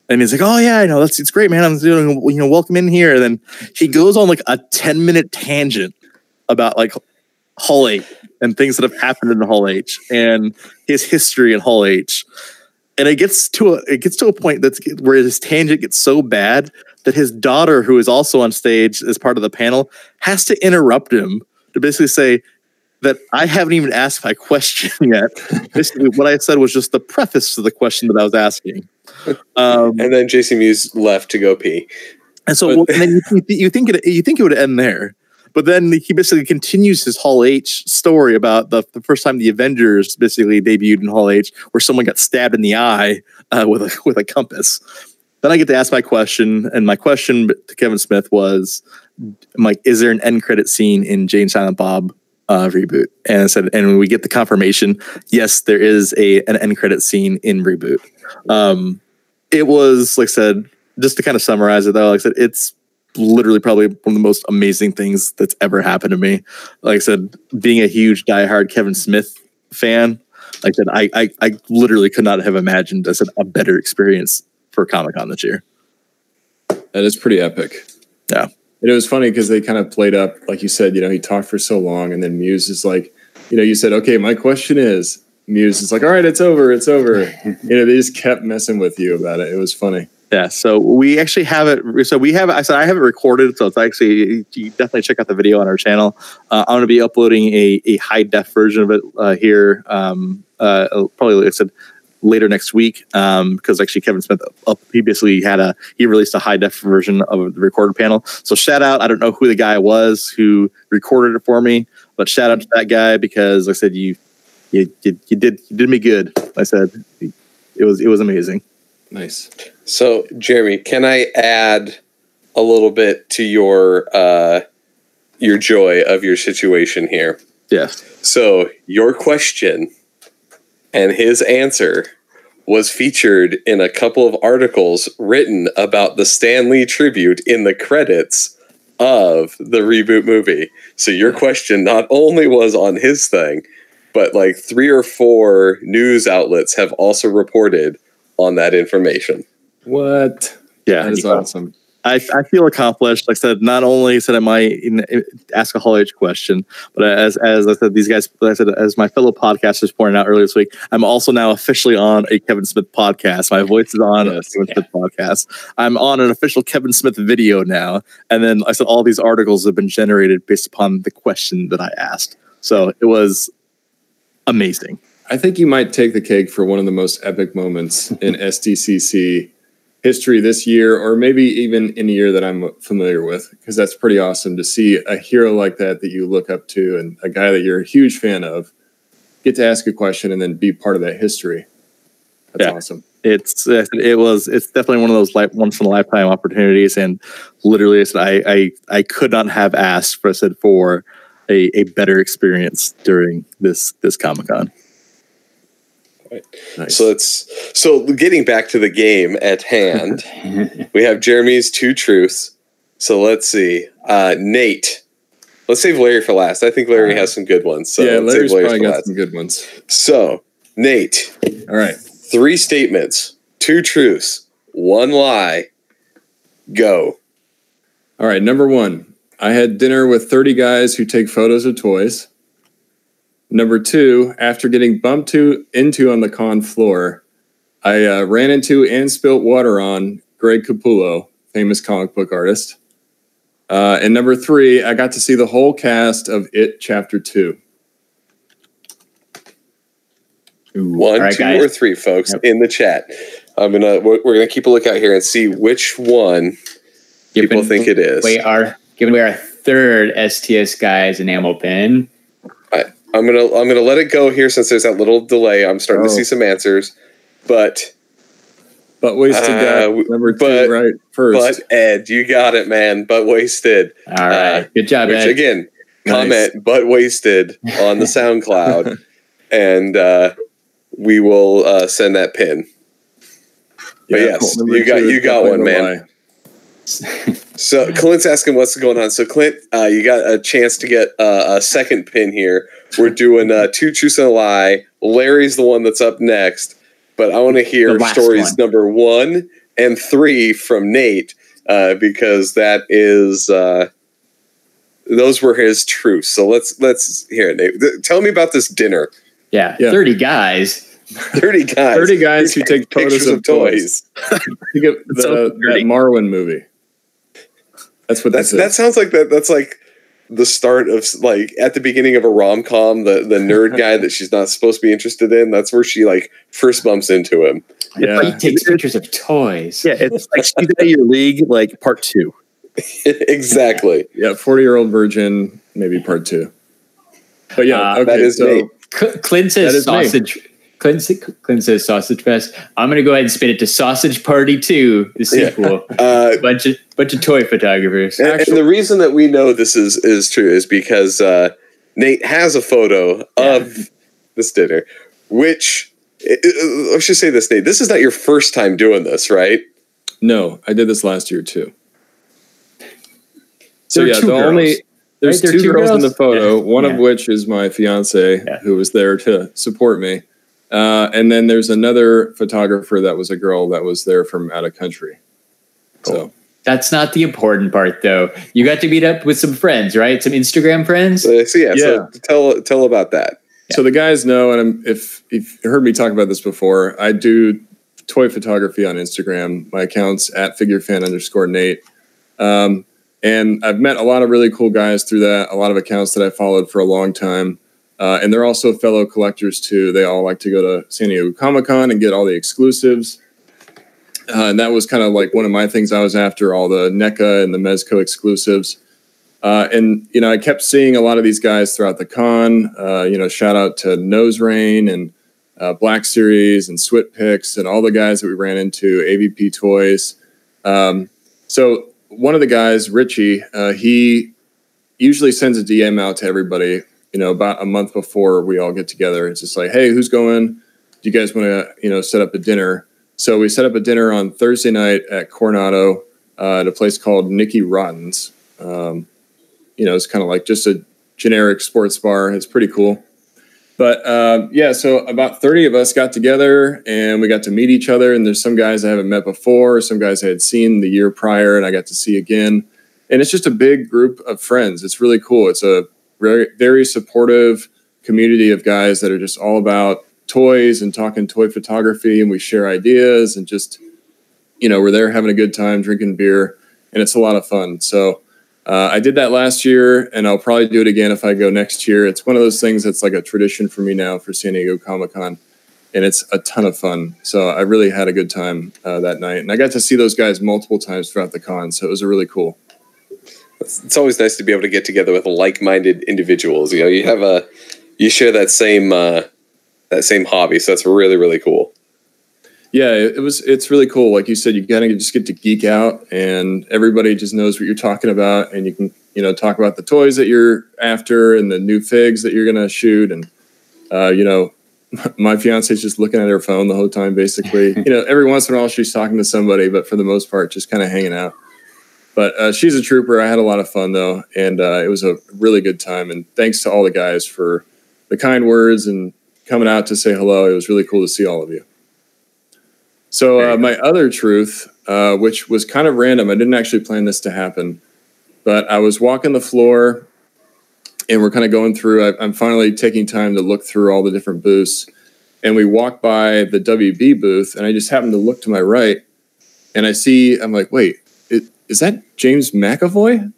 And he's like, "Oh yeah, I know that's it's great, man. I'm doing you know, welcome in here." And then he goes on like a 10 minute tangent about like Hall H and things that have happened in Hall H and his history in Hall H. And it gets to a it gets to a point that's where his tangent gets so bad that his daughter, who is also on stage as part of the panel, has to interrupt him to basically say that I haven't even asked my question yet. basically, what I said was just the preface to the question that I was asking. Um, And then JC Mewes left to go pee. and so, and then you, you think it, you think it would end there, but then he basically continues his Hall H story about the, the first time the Avengers basically debuted in Hall H, where someone got stabbed in the eye uh, with a with a compass. Then I get to ask my question, and my question to Kevin Smith was, "I'm is there an end credit scene in Jay and Silent Bob uh, reboot?" And I said, and we get the confirmation, yes, there is a an end credit scene in reboot. Um, it was like I said, just to kind of summarize it though, like I said, it's literally probably one of the most amazing things that's ever happened to me. Like I said, being a huge diehard Kevin Smith fan, like I said, I I, I literally could not have imagined I said a better experience for Comic Con this year. That is pretty epic. Yeah. And it was funny because they kind of played up, like you said, you know, he talked for so long, and then Mewes is like, you know, you said, okay, my question is, Mewes is like, all right, it's over, it's over. you know, they just kept messing with you about it. It was funny. Yeah, so we actually have it. So we have. I said I have it recorded, so it's actually you definitely check out the video on our channel. Uh, I'm going to be uploading a, a high def version of it uh, here. Um, uh, probably like I said later next week um, because actually Kevin Smith up, he basically had a he released a high def version of the recorded panel. So shout out. I don't know who the guy was who recorded it for me, but shout out to that guy because like I said you you you, you did you did me good. I said it was it was amazing. Nice. So, Jeremy, can I add a little bit to your uh, your joy of your situation here? Yes. So, your question and his answer was featured in a couple of articles written about the Stan Lee tribute in the credits of the reboot movie. So, your question not only was on his thing, but like three or four news outlets have also reported on that information. What? Yeah. That is yeah. awesome. I, I feel accomplished. Like I said, not only said I might ask a Hall H question, but as as I said, these guys, I said, as my fellow podcasters pointed out earlier this week, I'm also now officially on a Kevin Smith podcast. My voice is on a Yes, Kevin Smith podcast. I'm on an official Kevin Smith video now, and then I said all these articles have been generated based upon the question that I asked. So it was amazing. I think you might take the cake for one of the most epic moments in SDCC history this year, or maybe even in a year that I'm familiar with, because that's pretty awesome to see a hero like that that you look up to and a guy that you're a huge fan of get to ask a question and then be part of that history. That's Yeah. awesome. it's it was it's definitely one of those life, once in a lifetime opportunities, and literally, I said I I, I could not have asked for I said for a, a better experience during this this Comic Con. Nice. So it's so getting back to the game at hand. we have Jeremy's two truths. So let's see. Uh, Nate. Let's save Larry for last. I think Larry has some good ones. So yeah, Larry's save probably got last. some good ones. So, Nate, All right. three statements, two truths, one lie. Go. All right. Number one, I had dinner with 30 guys who take photos of toys. Number two, after getting bumped to, into on the con floor, I uh, ran into and spilt water on Greg Capullo, famous comic book artist. Uh, and number three, I got to see the whole cast of It Chapter 2. Ooh, One, all right, two, guys. or three, folks, Yep. in the chat. I'm gonna we're, we're gonna keep a lookout here and see which one people Giving think it is. away our giving away our third STS guys enamel pin. I'm gonna I'm gonna let it go here since there's that little delay. I'm starting to Oh. see some answers, but But wasted Uh, w- number two but- right first. but Ed, you got it, man. But wasted. All right, Uh, good job, Which Ed. again, Nice. comment but wasted on the SoundCloud, and uh, we will uh, send that pin. But yes, number you got- you got one, man. lie. So Clint's asking what's going on. So Clint, uh, you got a chance to get uh, a second pin here. We're doing uh, two truths and a lie. Larry's the one that's up next, but I want to hear stories one. number one and three from Nate uh, because that is uh, those were his truths. So let's let's hear it. Nate. Th- Tell me about this dinner. yeah, Yeah. thirty guys. Thirty guys. 30 guys who take photos of toys. Think of It's so the, dirty. that Marwen movie. That's what That's this that is. sounds like that. That's like the start of like at the beginning of a rom com. The the nerd guy that she's not supposed to be interested in. That's where she like first bumps into him. yeah. He takes pictures of toys. Yeah, it's like she's at your league, like part two. exactly. Yeah, 40 year old virgin, maybe part two. But yeah, Uh, okay. that is so Nate. Cl- Clint That says is me. sausage. Clint, sa- Clint says sausage fest. I'm gonna go ahead and spin it to Sausage Party Two, the Yeah. sequel. Uh, bunch of bunch of toy photographers. and, and the reason that we know this is is true is because uh, Nate has a photo of this dinner, which uh, I should say this, Nate. This is not your first time doing this, right? no, I did this last year too. So There are yeah, two the girls. only there's Right, there two, two girls, in the photo, Yeah. one of which is my fiance Yeah. who was there to support me. Uh, and then there's another photographer that was a girl that was there from out of country. So That's not the important part, though. You got to meet up with some friends, right? Some Instagram friends. So, so yeah, so tell tell about that. So the guys know, and I'm, if if you heard me talk about this before, I do toy photography on Instagram. My account's at figurefan underscore Nate, um, and I've met a lot of really cool guys through that. A lot of accounts that I followed for a long time, uh, and they're also fellow collectors too. They all like to go to San Diego Comic Con and get all the exclusives. Uh, and that was kind of like one of my things I was after all the NECA and the Mezco exclusives. Uh, and you know, I kept seeing a lot of these guys throughout the con. Uh, you know, shout out to Nose Rain and uh, Black Series and Swit Picks and all the guys that we ran into. AVP Toys. Um, so one of the guys, Richie, uh, he usually sends a DM out to everybody. You know, about a month before we all get together. It's just like, hey, who's going? Do you guys want to you know set up a dinner? So we set up a dinner on Thursday night at Coronado uh, at a place called Nicky Rotten's. Um, you know, it's kind of like just a generic sports bar. It's pretty cool. But um, yeah, so about 30 of us got together and we got to meet each other. And there's some guys I haven't met before, some guys I had seen the year prior and I got to see again. And it's just a big group of friends. It's really cool. It's a very, very supportive community of guys that are just all about toys and talking toy photography. And we share ideas and just, you know, we're there having a good time, drinking beer. And it's a lot of fun. So, uh, I did that last year, and I'll probably do it again if I go next year. It's one of those things that's like a tradition for me now for San Diego Comic Con, and it's a ton of fun. So I really had a good time uh, that night, and I got to see those guys multiple times throughout the con. So it was really cool. It's always nice to be able to get together with like-minded individuals. You know, you have a you share that same uh, that same hobby, so that's really really cool. Yeah, it, was. It's really cool. Like you said, you kind of just get to geek out, and everybody just knows what you're talking about, and you can you know talk about the toys that you're after and the new figs that you're gonna shoot, and uh, you know. My fiance's just looking at her phone the whole time, basically. you know, every once in a while she's talking to somebody, but for the most part, just kind of hanging out. But uh, she's a trooper. I had a lot of fun though, and uh, it was a really good time. And thanks to all the guys for the kind words and coming out to say hello. It was really cool to see all of you. So uh, my other truth, uh, which was kind of random, I didn't actually plan this to happen, but I was walking the floor, and we're kind of going through. I, I'm finally taking time to look through all the different booths, and we walk by the WB booth, and I just happened to look to my right, and I see. I'm like, wait, is that James McAvoy?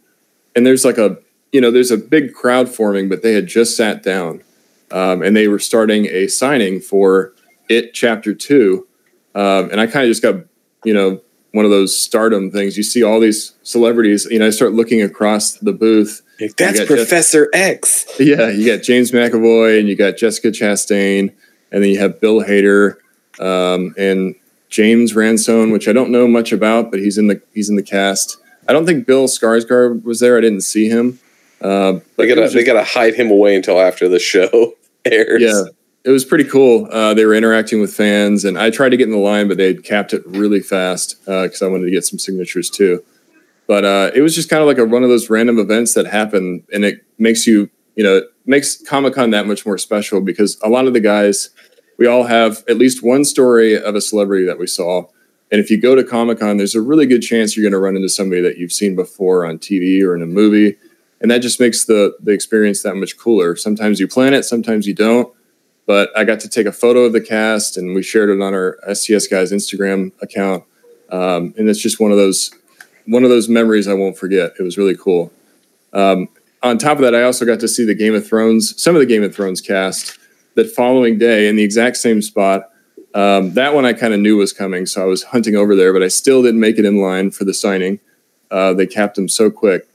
And there's like a, you know, there's a big crowd forming, but they had just sat down, um, and they were starting a signing for it chapter two um, and I kind of just got, you know, one of those stardom things. You see all these celebrities, you know, I start looking across the booth. Like, That's You got Professor X. Yeah, you got James McAvoy and you got Jessica Chastain, and then you have Bill Hader um, and James Ransone, which I don't know much about, but he's in the he's in the cast. I don't think Bill Skarsgård was there. I didn't see him. Uh, but They gotta was they gotta hide him away until after the show airs. yeah, it was pretty cool. Uh, they were interacting with fans, and I tried to get in the line, but they capped it really fast because I wanted to get some signatures too. But uh, it was just kind of like a one of those random events that happen, and it makes you, you know, makes Comic Con that much more special because a lot of the guys, we all have at least one story of a celebrity that we saw. And if you go to Comic Con, there's a really good chance you're going to run into somebody that you've seen before on TV or in a movie. And that just makes the, the experience that much cooler. Sometimes you plan it, sometimes you don't but I got to take a photo of the cast and we shared it on our STS guys Instagram account. Um, and it's just one of those one of those memories I won't forget. It was really cool. Um, on top of that, I also got to see the Game of Thrones, some of the Game of Thrones cast that following day in the exact same spot. Um, that one I kind of knew was coming, so I was hunting over there, but I still didn't make it in line for the signing. Uh, they capped them so quick.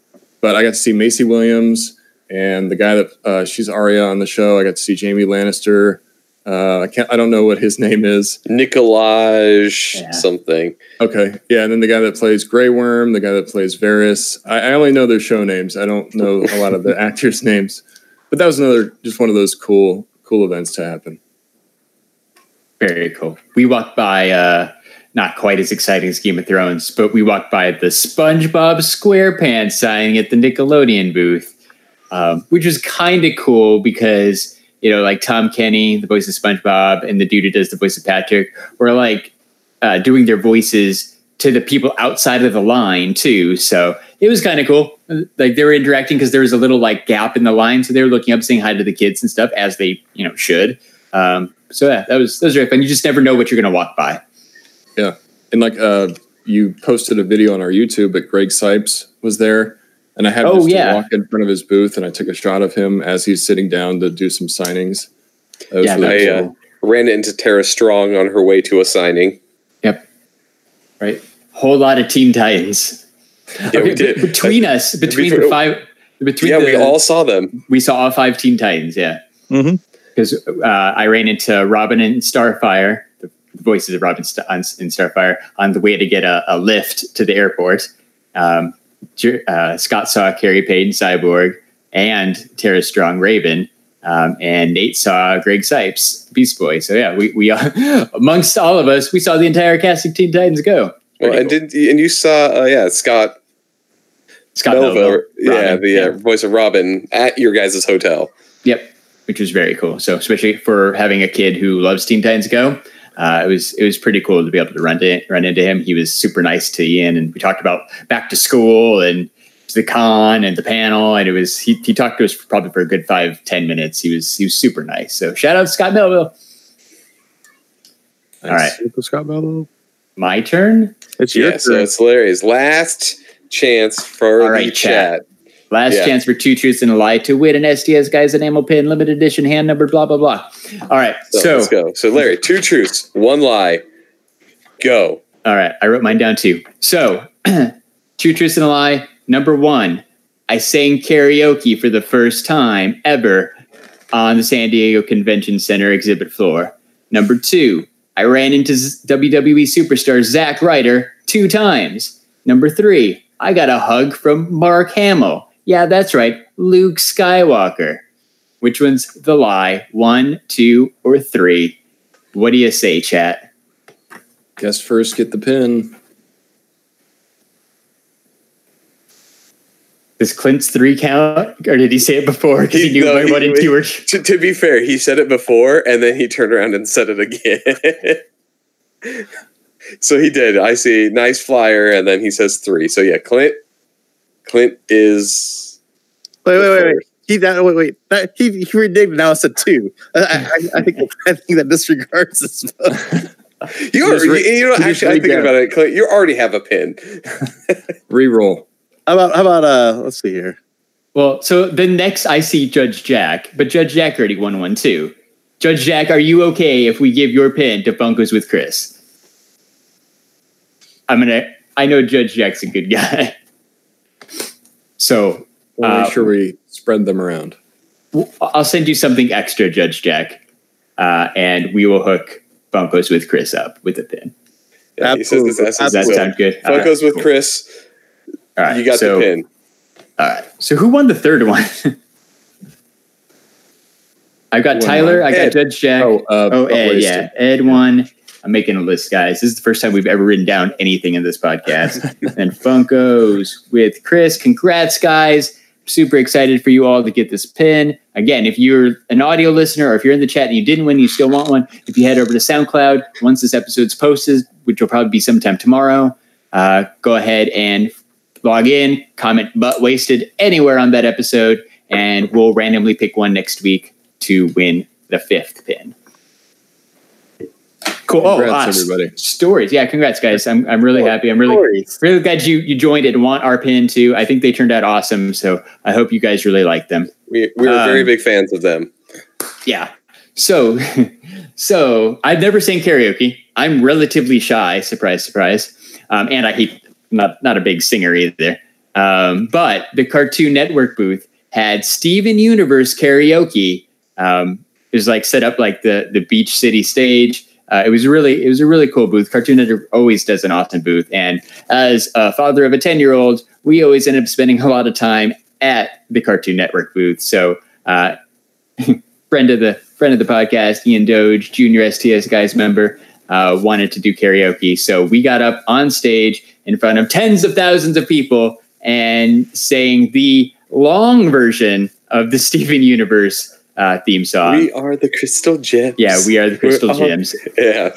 But I got to see Maisie Williams, and the guy that uh, she's Arya on the show. I got to see Jamie Lannister. Uh, I can't. I don't know what his name is. Nikolaj Yeah. something. Okay, yeah, and then the guy that plays Grey Worm, the guy that plays Varys. I, I only know their show names. I don't know a lot of the actors' names. But that was another just one of those cool cool events to happen. Very cool. We walked by, uh, not quite as exciting as Game of Thrones, but we walked by the SpongeBob SquarePants signing at the Nickelodeon booth, um, which was kind of cool because, you know, like Tom Kenny, the voice of SpongeBob, and the dude who does the voice of Patrick were like uh, doing their voices to the people outside of the line, too. So it was kind of cool. Like they were interacting because there was a little like gap in the line. So they were looking up, saying hi to the kids and stuff as they, you know, should. Um, so yeah, that was was very fun. You just never know what you're going to walk by. Yeah, and like uh, you posted a video on our YouTube, but Greg Cipes was there, and I had Oh, just to walk in front of his booth, and I took a shot of him as he's sitting down to do some signings. Yeah, really I cool. uh, ran into Tara Strong on her way to a signing. Yep. Right. Whole lot of Teen Titans. Yeah, we Okay, did. be- Between us, between the five, between yeah, the, we all saw them. we saw all five Teen Titans. Yeah. Mhm. Because uh, I ran into Robin and Starfire, the voices of Robin St- on- in Starfire, on the way to get a, a lift to the airport. Um, uh, Scott saw Khary Payton, Cyborg, and Tara Strong, Raven. Um, and Nate saw Greg Cipes, Beast Boy. So yeah, we, we amongst all of us, we saw the entire cast of Teen Titans go. Well, and cool. did and you saw uh, yeah Scott Scott Nova, Menville, yeah Robin, the Uh, voice of Robin at your guys' hotel. Yep, which was very cool. So especially for having a kid who loves Teen Titans Go, uh, it was it was pretty cool to be able to run to, run into him. He was super nice to Ian, and we talked about back to school and the con and the panel, and it was he, he talked to us for probably for a good five ten minutes. He was he was super nice. So shout out to Scott Menville. All right, Super Scott Menville my turn. It's your Yeah, so it's Larry's last chance for All the right, chat. chat. Last Yeah. chance for two truths and a lie to win an STS guys enamel pin, limited edition, hand numbered, blah blah blah. All right, So, so let's go. So Larry, two truths, one lie. Go. All right, I wrote mine down too. So, two truths and a lie. Number one, I sang karaoke for the first time ever on the San Diego Convention Center exhibit floor. Number two, I ran into WWE superstar Zack Ryder two times. Number three, I got a hug from Mark Hamill. Yeah, that's right, Luke Skywalker. Which one's the lie? One, two, or three? What do you say, chat? Guess first, get the pin. Does Clint's three count, or did he say it before? Because he, He- knew no, he- and two were. To, to be fair, he said it before and then he turned around and said it again. so he did. I see. Nice flyer. And then he says three. So yeah, Clint. Clint is. Wait, wait, wait, wait. He that wait, wait. That, he he reneged. Now it's a two. I, I, I think I think that disregards this. vote. You, are, re- you, you know, you just actually, I'm thinking down. about it. Clint, you already have a pin. Reroll. How about how about uh? Let's see here. Well, so the next I see Judge Jack, but Judge Jack already won one too. Judge Jack, are you okay if we give your pin to Funkos with Chris? I'm gonna. I know Judge Jack's a good guy, so We'll Uh, make sure we spread them around. I'll send you something extra, Judge Jack, uh, and we will hook Funkos with Chris up with a pin. Yeah, he says this Absolutely. Does that sound good? All right, Funkos with cool. Chris. All right, You got so, the pin. All right. So who won the third one? I've got Tyler. I got Judge Jack. Oh, uh, Oh, Ed, yeah. Ed won. I'm making a list, guys. This is the first time we've ever written down anything in this podcast. and Funkos with Chris. Congrats, guys. Super excited for you all to get this pin. Again, if you're an audio listener or if you're in the chat and you didn't win, you still want one, if you head over to SoundCloud, once this episode's posted, which will probably be sometime tomorrow, uh, go ahead and log in, comment butt wasted anywhere on that episode, and we'll randomly pick one next week to win the fifth pin. Cool. Congrats, oh, everybody. Stories. Yeah, congrats, guys. I'm, I'm really happy. I'm really Stories. really glad you you joined it and want our pin too. I think they turned out awesome. So I hope you guys really like them. We, we were very Um, big fans of them. Yeah. So so I've never sang karaoke. I'm relatively shy. Surprise, surprise. Um, and I hate not not a big singer either. Um, but the Cartoon Network booth had Steven Universe karaoke. Um, it was like set up like the the Beach City stage. Uh, it was really it was a really cool booth. Cartoon Network always does an awesome booth, and as a father of a ten year old, we always end up spending a lot of time at the Cartoon Network booth. So. Uh, friend of the friend of the podcast, Ian Doge, junior STS guys member, uh, wanted to do karaoke. So we got up on stage in front of tens of thousands of people and sang the long version of the Steven Universe uh, theme song. we are the Crystal Gems. yeah, we are the Crystal We're Gems. Yeah.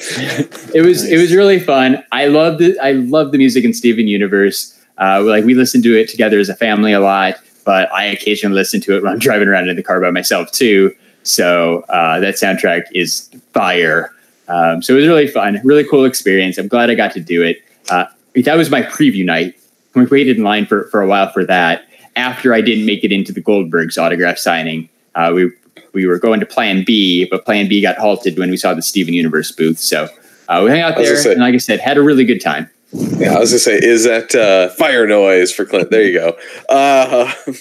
It was it was really fun. I love the I love the music in Steven Universe. Uh, like we listen to it together as a family a lot, but I occasionally listen to it when I'm driving around in the car by myself too. So uh, that soundtrack is fire. Um, so it was really fun, really cool experience. I'm glad I got to do it. Uh, that was my preview night. We waited in line for, for a while for that. After I didn't make it into the Goldbergs autograph signing, uh, we we were going to Plan B, but Plan B got halted when we saw the Steven Universe booth. So uh, we hung out there, say- and like I said, had a really good time. Yeah, I was gonna say, is that uh, fire noise for Clint? There you go. Uh,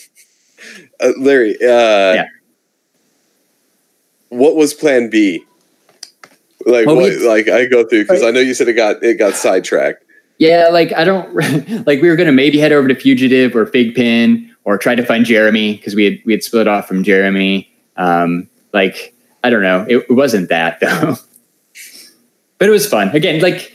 uh, Larry, uh, Yeah. what was Plan B? Like, Well, what? we- like I go through because I know you said it got it got sidetracked. Yeah, like I don't like we were gonna maybe head over to Fugitive or Fig Pin or try to find Jeremy because we had we had split off from Jeremy. Um, like I don't know, it, wasn't that though, but it was fun. Again, like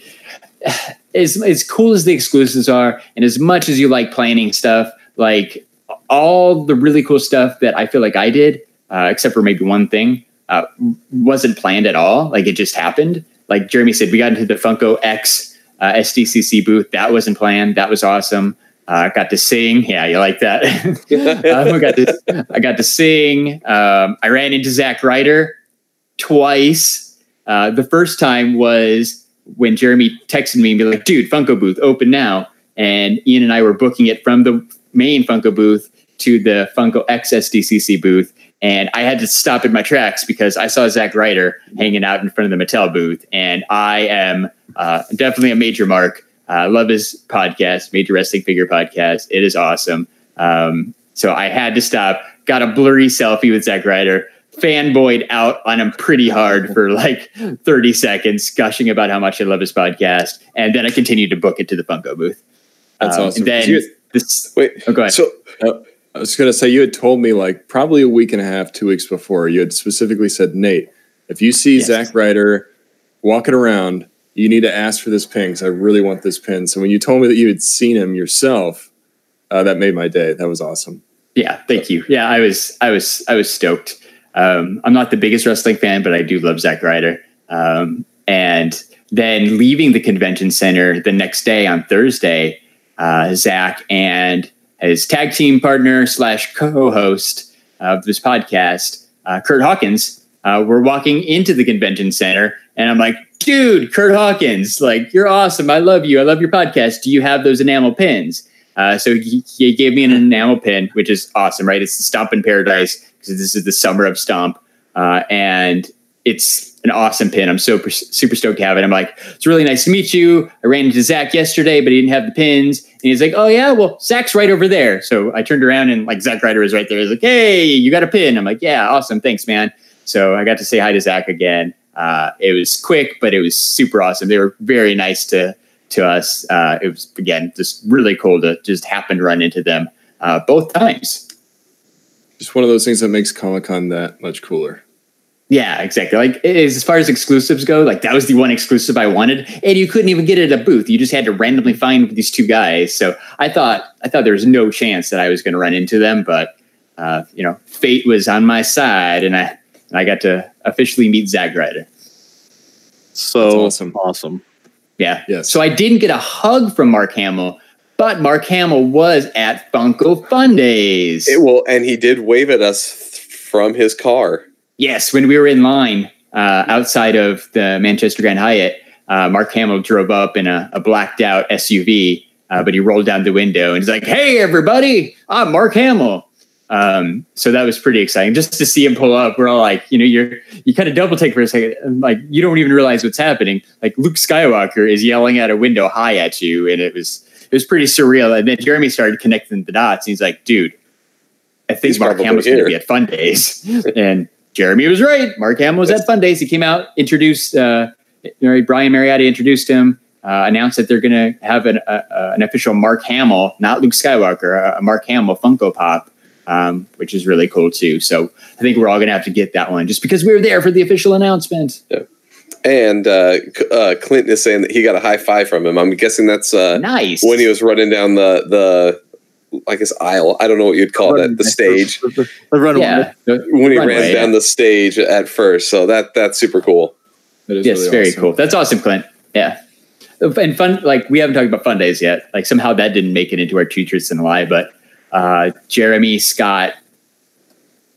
as as cool as the exclusives are, and as much as you like planning stuff, like all the really cool stuff that I feel like I did, uh, except for maybe one thing, uh, wasn't planned at all. Like it just happened. Like Jeremy said, we got into the Funko X uh, SDCC booth. That wasn't planned. That was awesome. Uh, got to sing. Yeah, you like that? um, I got to. I got to sing. Um, I ran into Zack Ryder twice. Uh, the first time was when Jeremy texted me and be like, "Dude, Funko booth open now," and Ian and I were booking it from the main Funko booth to the Funko X SDCC booth. And I had to stop in my tracks because I saw Zack Ryder hanging out in front of the Mattel booth, and I am uh, definitely a major mark. I love his podcast, Major Wrestling Figure Podcast. It is awesome. Um, so I had to stop. Got a blurry selfie with Zack Ryder. fanboyed out on him pretty hard for like 30 seconds, gushing about how much I love his podcast. And then I continued to book it to the Funko booth. That's Um, awesome. And then You- this, Wait, oh, go ahead. so I was going to say, you had told me like probably a week and a half, two weeks before, you had specifically said, Nate, if you see Yes. Zack Ryder walking around, you need to ask for this pin because I really want this pin. So when you told me that you had seen him yourself, uh, that made my day. That was awesome. Yeah, thank you. Yeah, I was, I was, I was stoked. Um, I'm not the biggest wrestling fan, but I do love Zack Ryder. Um, and then leaving the convention center the next day on Thursday, uh, Zack and his tag team partner slash co-host of this podcast, uh, Kurt Hawkins, uh, were walking into the convention center, and I'm like, "Dude, Kurt Hawkins, like you're awesome. I love you. I love your podcast. Do you have those enamel pins?" Uh, so he, he gave me an enamel pin, which is awesome, right? It's the Stomp in Paradise because this is the summer of Stomp, uh, and it's an awesome pin. I'm so per- super stoked to have it. I'm like, it's really nice to meet you. I ran into Zack yesterday, but he didn't have the pins, and he's like, oh yeah, well Zack's right over there. So I turned around and like Zack Ryder was right there. He's like, hey, you got a pin? I'm like, yeah, awesome, thanks, man. So I got to say hi to Zack again. Uh, it was quick, but it was super awesome. They were very nice to to us. Uh, it was again just really cool to just happen to run into them uh, both times. Just one of those things that makes Comic Con that much cooler. Yeah, exactly. Like as as far as exclusives go, like that was the one exclusive I wanted, and you couldn't even get it at a booth. You just had to randomly find these two guys. So I thought I thought there was no chance that I was going to run into them, but uh, you know, fate was on my side, and I and I got to officially meet Zack Ryder. So That's awesome. awesome. Yeah. Yes. So I didn't get a hug from Mark Hamill, but Mark Hamill was at Funko Fundays. it will, and he did wave at us th- from his car. Yes, when we were in line uh, outside of the Manchester Grand Hyatt, uh, Mark Hamill drove up in a, a blacked out SUV, uh, but he rolled down the window and he's like, "Hey, everybody, I'm Mark Hamill." Um, so that was pretty exciting just to see him pull up. We're all like, you know, you're you kind of double take for a second, and like you don't even realize what's happening. Like Luke Skywalker is yelling out a window high at you, and it was it was pretty surreal. And then Jeremy started connecting the dots. And he's like, "Dude, I think He's Mark Hamill's going to be at Fundays," and Jeremy was right. Mark Hamill was at Fundays. He came out, introduced uh, you know, Brian Mariotti, introduced him, uh, announced that they're going to have an, uh, uh, an official Mark Hamill, not Luke Skywalker, a, a Mark Hamill Funko Pop, um, which is really cool too. So I think we're all going to have to get that one just because we were there for the official announcement. Yeah. And uh, uh, Clinton is saying that he got a high five from him. I'm guessing that's uh, nice. when he was running down the the I guess aisle. I don't know what you'd call that. The stage The, the runway. yeah. when he runway, ran down yeah. the stage at first. So that that's super cool. That is Yes, really very awesome. cool. That's awesome, Clint. Yeah. And fun, like we haven't talked about Fundays yet. Like somehow that didn't make it into our two truths and a lie, but uh, Jeremy, Scott,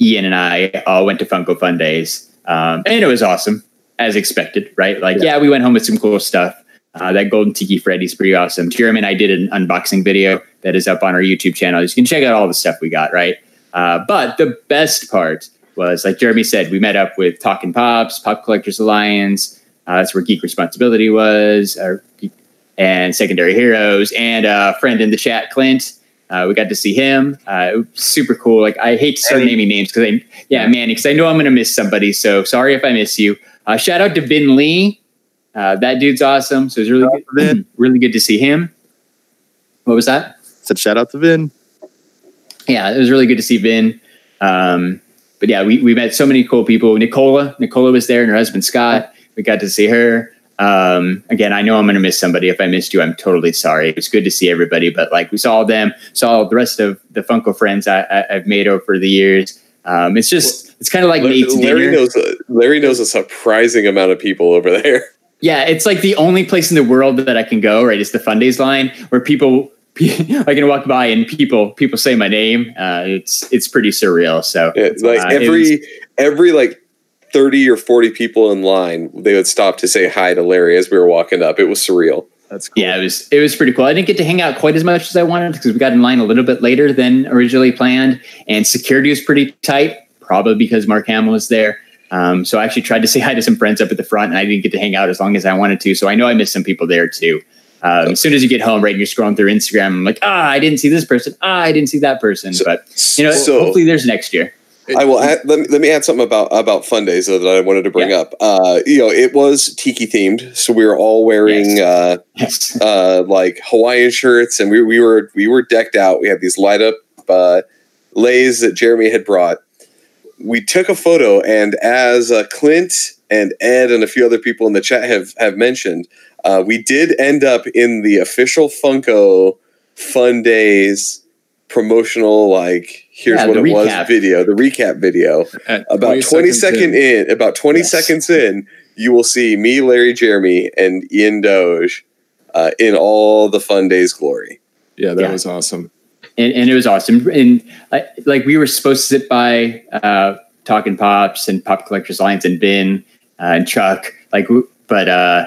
Ian, and I all went to Funko Fundays, um, and it was awesome as expected, right? Like, yeah, we went home with some cool stuff. Uh, that Golden Tiki Freddy's pretty awesome. Jeremy and I did an unboxing video that is up on our YouTube channel. You can check out all the stuff we got, right? Uh, but the best part was, like Jeremy said, we met up with Talking Pops, Pop Collectors Alliance. Uh, that's where Geek Responsibility was, uh, and Secondary Heroes, and a friend in the chat, Clint. Uh, we got to see him. Uh, super cool. Like I hate to start Manny. naming names because I, yeah, Manny, because I know I'm going to miss somebody. So sorry if I miss you. Uh, shout out to Vin Lee. Uh, that dude's awesome. So it's really Shout good, really good to see him. What was that? Said shout out to Vin. yeah, it was really good to see Vin. Um, but yeah, we, we met so many cool people. Nicola, Nicola was there and her husband Scott. We got to see her. Um, again, I know I'm going to miss somebody. If I missed you, I'm totally sorry. It was good to see everybody, but like we saw them, saw the rest of the Funko friends I, I've made over the years. Um, it's just, it's kind of like Larry, Nate's Larry dinner. knows a, Larry knows a surprising amount of people over there. Yeah, it's like the only place in the world that I can go. Right, is the Fundays line where people I can walk by and people people say my name. Uh, it's it's pretty surreal. So It's like Uh, every was- every like thirty or forty people in line, they would stop to say hi to Larry as we were walking up. It was surreal. That's cool. yeah, it was it was pretty cool. I didn't get to hang out quite as much as I wanted because we got in line a little bit later than originally planned, and security was pretty tight. Probably because Mark Hamill was there. Um, so I actually tried to say hi to some friends up at the front, and I didn't get to hang out as long as I wanted to. So I know I missed some people there too. Um, as soon as you get home, right, and you're scrolling through Instagram, I'm like, ah, I didn't see this person. Ah, I didn't see that person. So- but you know, so- hopefully there's next year. I will add, let, me, let me add something about about Fundays though, that I wanted to bring Yeah. up. Uh, you know, it was tiki themed, so we were all wearing uh, Yes. uh, like Hawaiian shirts, and we, we were we were decked out. We had these light up uh, lays that Jeremy had brought. We took a photo, and as uh, Clint and Ed and a few other people in the chat have have mentioned, uh, we did end up in the official Funko Fundays promotional like here's Yeah, what the it was video, the recap video At about 20 second in, about 20 Yes. seconds in you will see me larry jeremy and ian doge uh, in all the Fundays glory Yeah, that Yeah. was awesome. and, and it was awesome. And uh, like we were supposed to sit by uh, Talking Pops and Pop Collectors Alliance and Ben uh, and Chuck. Like, but uh,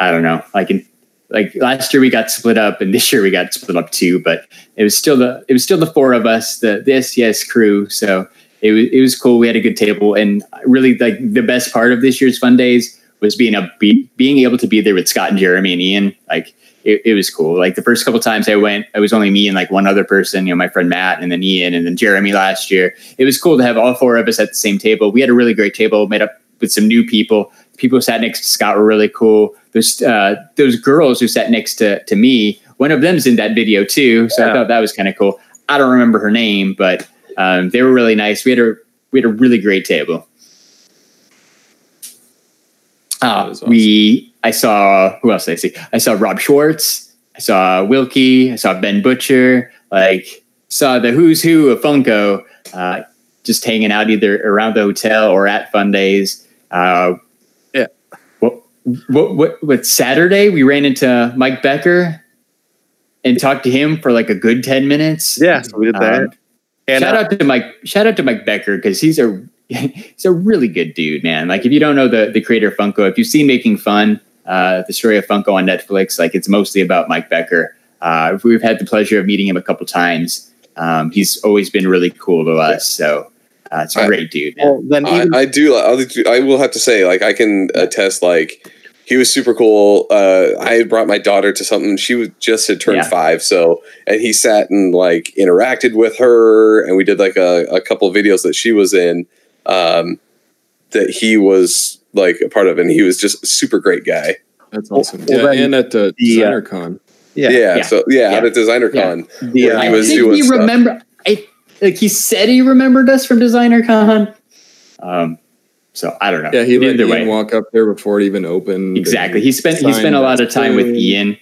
I don't know. Like in like last year we got split up, and this year we got split up too. But it was still the it was still the four of us, the the STS crew. So it was it was cool. We had a good table, and really like the best part of this year's Fundays was being a be, being able to be there with Scott and Jeremy and Ian. Like it, it was cool. Like the first couple times I went, it was only me and like one other person, you know, my friend Matt and then Ian and then Jeremy last year. It was cool to have all four of us at the same table. We had a really great table made up with some new people. People who sat next to Scott were really cool. Those uh, those girls who sat next to to me, one of them's in that video too. So I thought that was kind of cool. I don't remember her name, but um, they were really nice. We had a we had a really great table. Uh, awesome. We I saw who else did I see? I saw Rob Schwartz. I saw Wilkie. I saw Ben Butcher. Like saw the who's who of Funko. Uh, just hanging out either around the hotel or at Fundays. Uh, Yeah. What, what what what Saturday we ran into Mike Becker and talked to him for like a good ten minutes. Yeah, so we did that. Um, and shout uh, out to Mike. Shout out to Mike Becker because he's a he's a really good dude, man. Like if you don't know the the creator of Funko, if you've seen Making Fun, uh, the story of Funko on Netflix, like it's mostly about Mike Becker. Uh, we've had the pleasure of meeting him a couple times. Um, he's always been really cool to us. So uh, it's a I- great dude. Well, then I, even, I do I'll do- i will have to say like i can attest like he was super cool uh i had brought my daughter to something she was just had turned Yeah. five so and he sat and like interacted with her and we did like a, a couple of videos that she was in um that he was like a part of and he was just a super great guy That's awesome. well, yeah, then and at the, the, uh, Designer Con. yeah, yeah, Yeah. so yeah, Yeah. out at designer Yeah. con the, where uh, he I was think doing he stuff. remember. I like he said he remembered us from Designer Con. Um, so I don't know. Yeah, he let Either Ian way, walk up there before it even opened. Exactly. He spent he spent a lot of time with. Ian,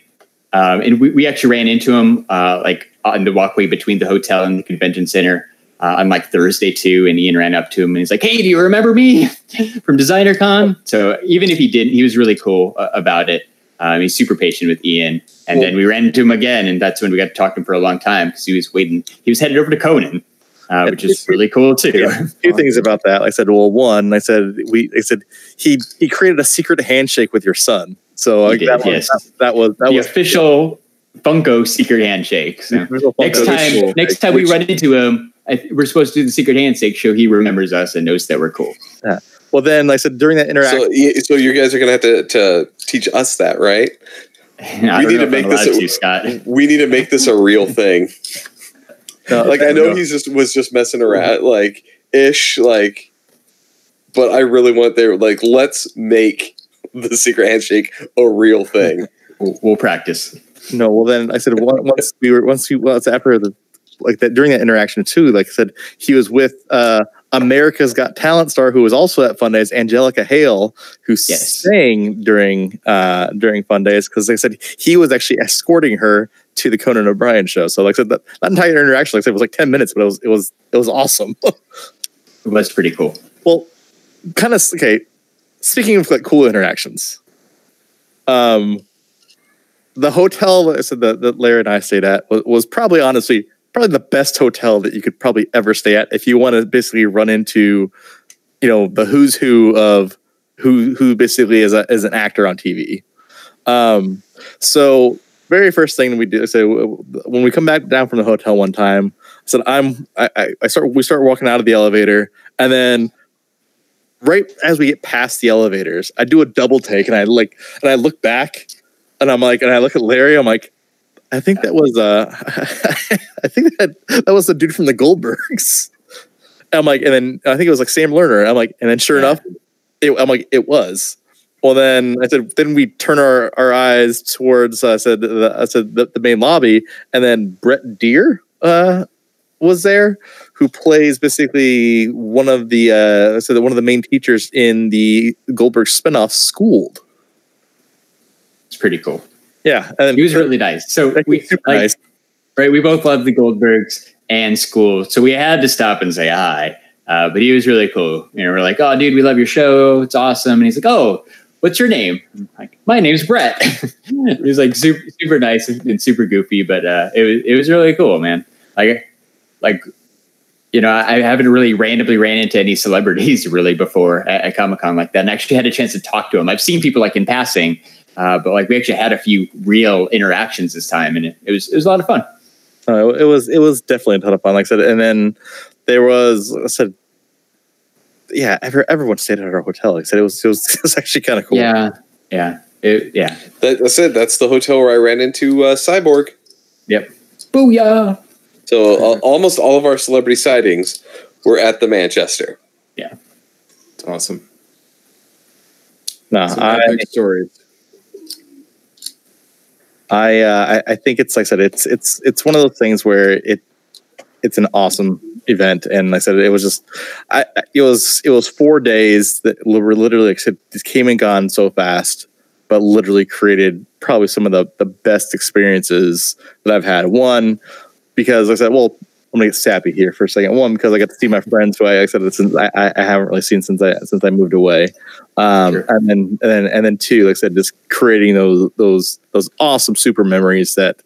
um, and we, we actually ran into him uh, like on the walkway between the hotel and the convention center uh, on like Thursday too. And Ian ran up to him and he's like, "Hey, do you remember me from Designer Con?" So even if he didn't, he was really cool uh, about it. Um, he's super patient with Ian, and then we ran into him again, and that's when we got to talk to him for a long time because he was waiting. He was headed over to Conan, uh, which is really cool too. Yeah. a few things about that. I said, well, one, I said we, I said he he created a secret handshake with your son. So He like, did, that, was, yes. that, that was that the was official Funko secret handshake. So. next time cool. next time we run into him I, we're supposed to do the secret handshake show he remembers us and knows that we're cool Well, then like I said during that interaction. so y- so you guys are gonna have to to teach us that right We need to make this a- to, Scott. we need to make this a real thing no, like I know he's just was just messing around, like ish, like. But I really want there, like, let's make the secret handshake a real thing. We'll, we'll practice. No, well then I said once we were once we once after the like that during that interaction too. Like I said, he was with uh America's Got Talent star who was also at Fundays, Angelica Hale, who Yes. sang during uh during Fundays because like I said he was actually escorting her to the Conan O'Brien show. So like I said that, that entire interaction, like I said, was like ten minutes, but it was it was it was awesome. It was pretty cool. Well, kind of okay. Speaking of like cool interactions, um, the hotel that I said that, that Larry and I stayed at was, was probably honestly probably the best hotel that you could probably ever stay at if you want to basically run into, you know, the who's who of who who basically is a is an actor on TV. Um, so very first thing we do, so when we come back down from the hotel one time, I said I'm I, I I start we start walking out of the elevator and then right as we get past the elevators, I do a double take and I like and I look back and I'm like and I look at Larry, I'm like, I think that was uh I think that that was the dude from the Goldbergs. I'm like, and then I think it was like Sam Lerner. I'm like, and then sure enough, it, I'm like, it was. Well, then I said, then we turn our, our eyes towards, I said, the, I said the, the main lobby, and then Brett Dier uh, was there, who plays basically one of the, uh, I said one of the main teachers in the Goldberg spinoff, Schooled. It's pretty cool. Yeah, and then He was really nice. So we super like, nice. right. We both love the Goldbergs and school, so we had to stop and say hi. Uh, but he was really cool. You know, we're like, "Oh, dude, we love your show. It's awesome." And he's like, "Oh, what's your name?" I'm like, "My name's Brett." he was like super, super nice and super goofy, but uh, it was it was really cool, man. Like, like you know, I haven't really randomly ran into any celebrities really before at, at Comic Con like that, and actually had a chance to talk to them. I've seen people like in passing, uh, but like we actually had a few real interactions this time, and it, it was it was a lot of fun. Uh, it was it was definitely a ton of fun. Like I said, and then there was I said, yeah, every, everyone stayed at our hotel. Like I said, it was it was, it was actually kind of cool. Yeah, yeah, it, yeah. That, that's it. That's the hotel where I ran into uh, Cyborg. Yep. Booyah! So uh, almost all of our celebrity sightings were at the Manchester. Yeah, it's awesome. No, Some I, epic stories. I, uh, I I think it's like I said, it's it's it's one of those things where it it's an awesome event, and like I said it was just I it was it was four days that were literally like I said, just came and gone so fast, but literally created probably some of the the best experiences that I've had. One because like I said, well. I'm gonna get sappy here for a second. One, because I got to see my friends who I, like I said since I, I I haven't really seen since I since I moved away, um, Sure. and then and then and then two, like I said, just creating those those those awesome super memories that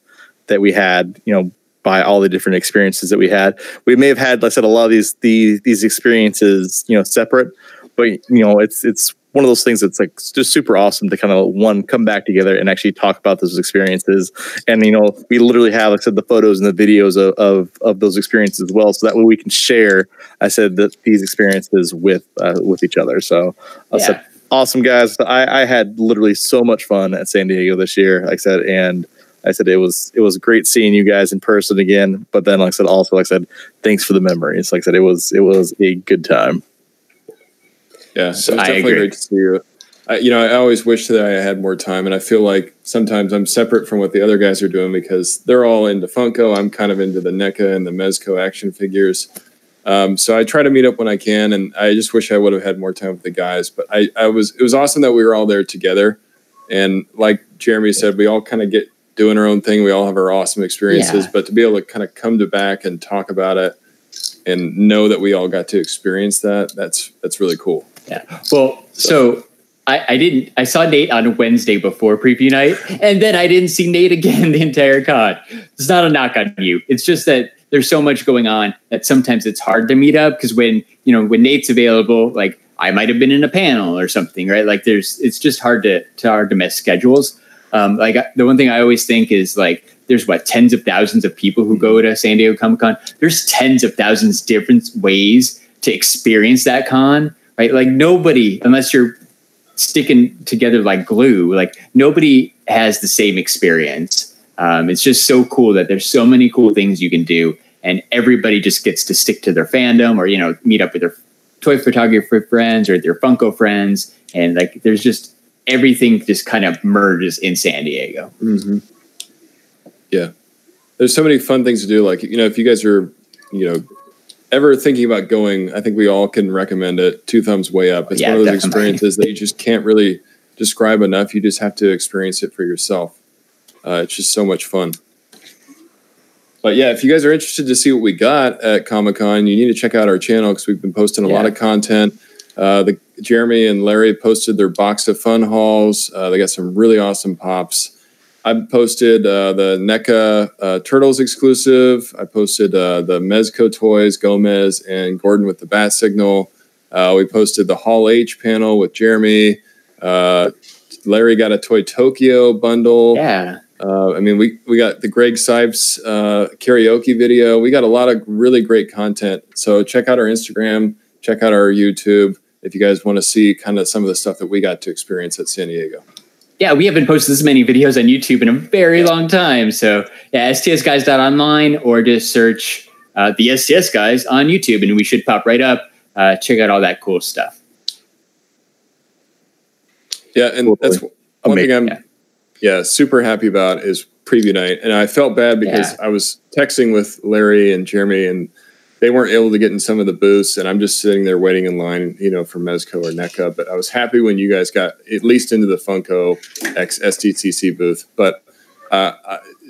that we had, you know, by all the different experiences that we had. We may have had, like I said, a lot of these these these experiences, you know, separate, but you know, it's it's one of those things that's like just super awesome to kind of one come back together and actually talk about those experiences. And you know, we literally have, like I said, the photos and the videos of of, of those experiences as well, so that way we can share. I said that these experiences with uh, with each other. So I said, awesome guys. I, I had literally so much fun at San Diego this year. Like I said, and I said it was it was great seeing you guys in person again. But then, like I said, also like I said, thanks for the memories. Like I said, it was it was a good time. Yeah, So it was I definitely agree. great to see you. I, you know, I always wish that I had more time, and I feel like sometimes I'm separate from what the other guys are doing because they're all into Funko. I'm kind of into the NECA and the Mezco action figures. Um, so I try to meet up when I can, and I just wish I would have had more time with the guys. But I, I was it was awesome that we were all there together, and like Jeremy said, we all kind of get doing our own thing. We all have our awesome experiences, Yeah. but to be able to kind of come to back and talk about it and know that we all got to experience that that's that's really cool. Yeah. Well, so I, I didn't. I saw Nate on Wednesday before preview night, and then I didn't see Nate again the entire con. It's not a knock on you. It's just that there's so much going on that sometimes it's hard to meet up because when you know when Nate's available, like I might have been in a panel or something, right? Like there's it's just hard to, to hard to miss schedules. Um, like the one thing I always think is like there's what tens of thousands of people who go to San Diego Comic Con. There's tens of thousands different ways to experience that con, right? Like nobody, unless you're sticking together like glue, like nobody has the same experience. Um, it's just so cool that there's so many cool things you can do, and everybody just gets to stick to their fandom or you know meet up with their toy photographer friends or their Funko friends, and like there's just everything just kind of merges in San Diego. Mm-hmm. Yeah, there's so many fun things to do. Like you know, if you guys are, you know, ever thinking about going, I think we all can recommend it. Two thumbs way up. It's Yeah, one of those definitely. experiences that you just can't really describe enough. You just have to experience it for yourself. Uh, it's just so much fun. But yeah, if you guys are interested to see what we got at Comic Con, you need to check out our channel because we've been posting a lot of content. Uh, the Jeremy and Larry posted their box of fun hauls. Uh, they got some really awesome pops. I posted uh, the NECA uh, Turtles exclusive. I posted uh, the Mezco toys, Gomez and Gordon with the bat signal. Uh, we posted the Hall H panel with Jeremy. Uh, Larry got a Toy Tokyo bundle. Yeah, Uh, I mean, we, we got the Greg Cipes uh, karaoke video. We got a lot of really great content. So check out our Instagram, check out our YouTube if you guys want to see kind of some of the stuff that we got to experience at San Diego. yeah, we haven't posted this many videos on YouTube in a very long time. So yeah, STSguys.online or just search uh, the STS guys on YouTube, and we should pop right up. Uh, check out all that cool stuff. Yeah, and that's one thing I'm Yeah. yeah. super happy about is preview night. And I felt bad because I was texting with Larry and Jeremy and they weren't able to get in some of the booths and I'm just sitting there waiting in line, you know, for Mezco or NECA. But I was happy when you guys got at least into the Funko X SDCC booth. But uh,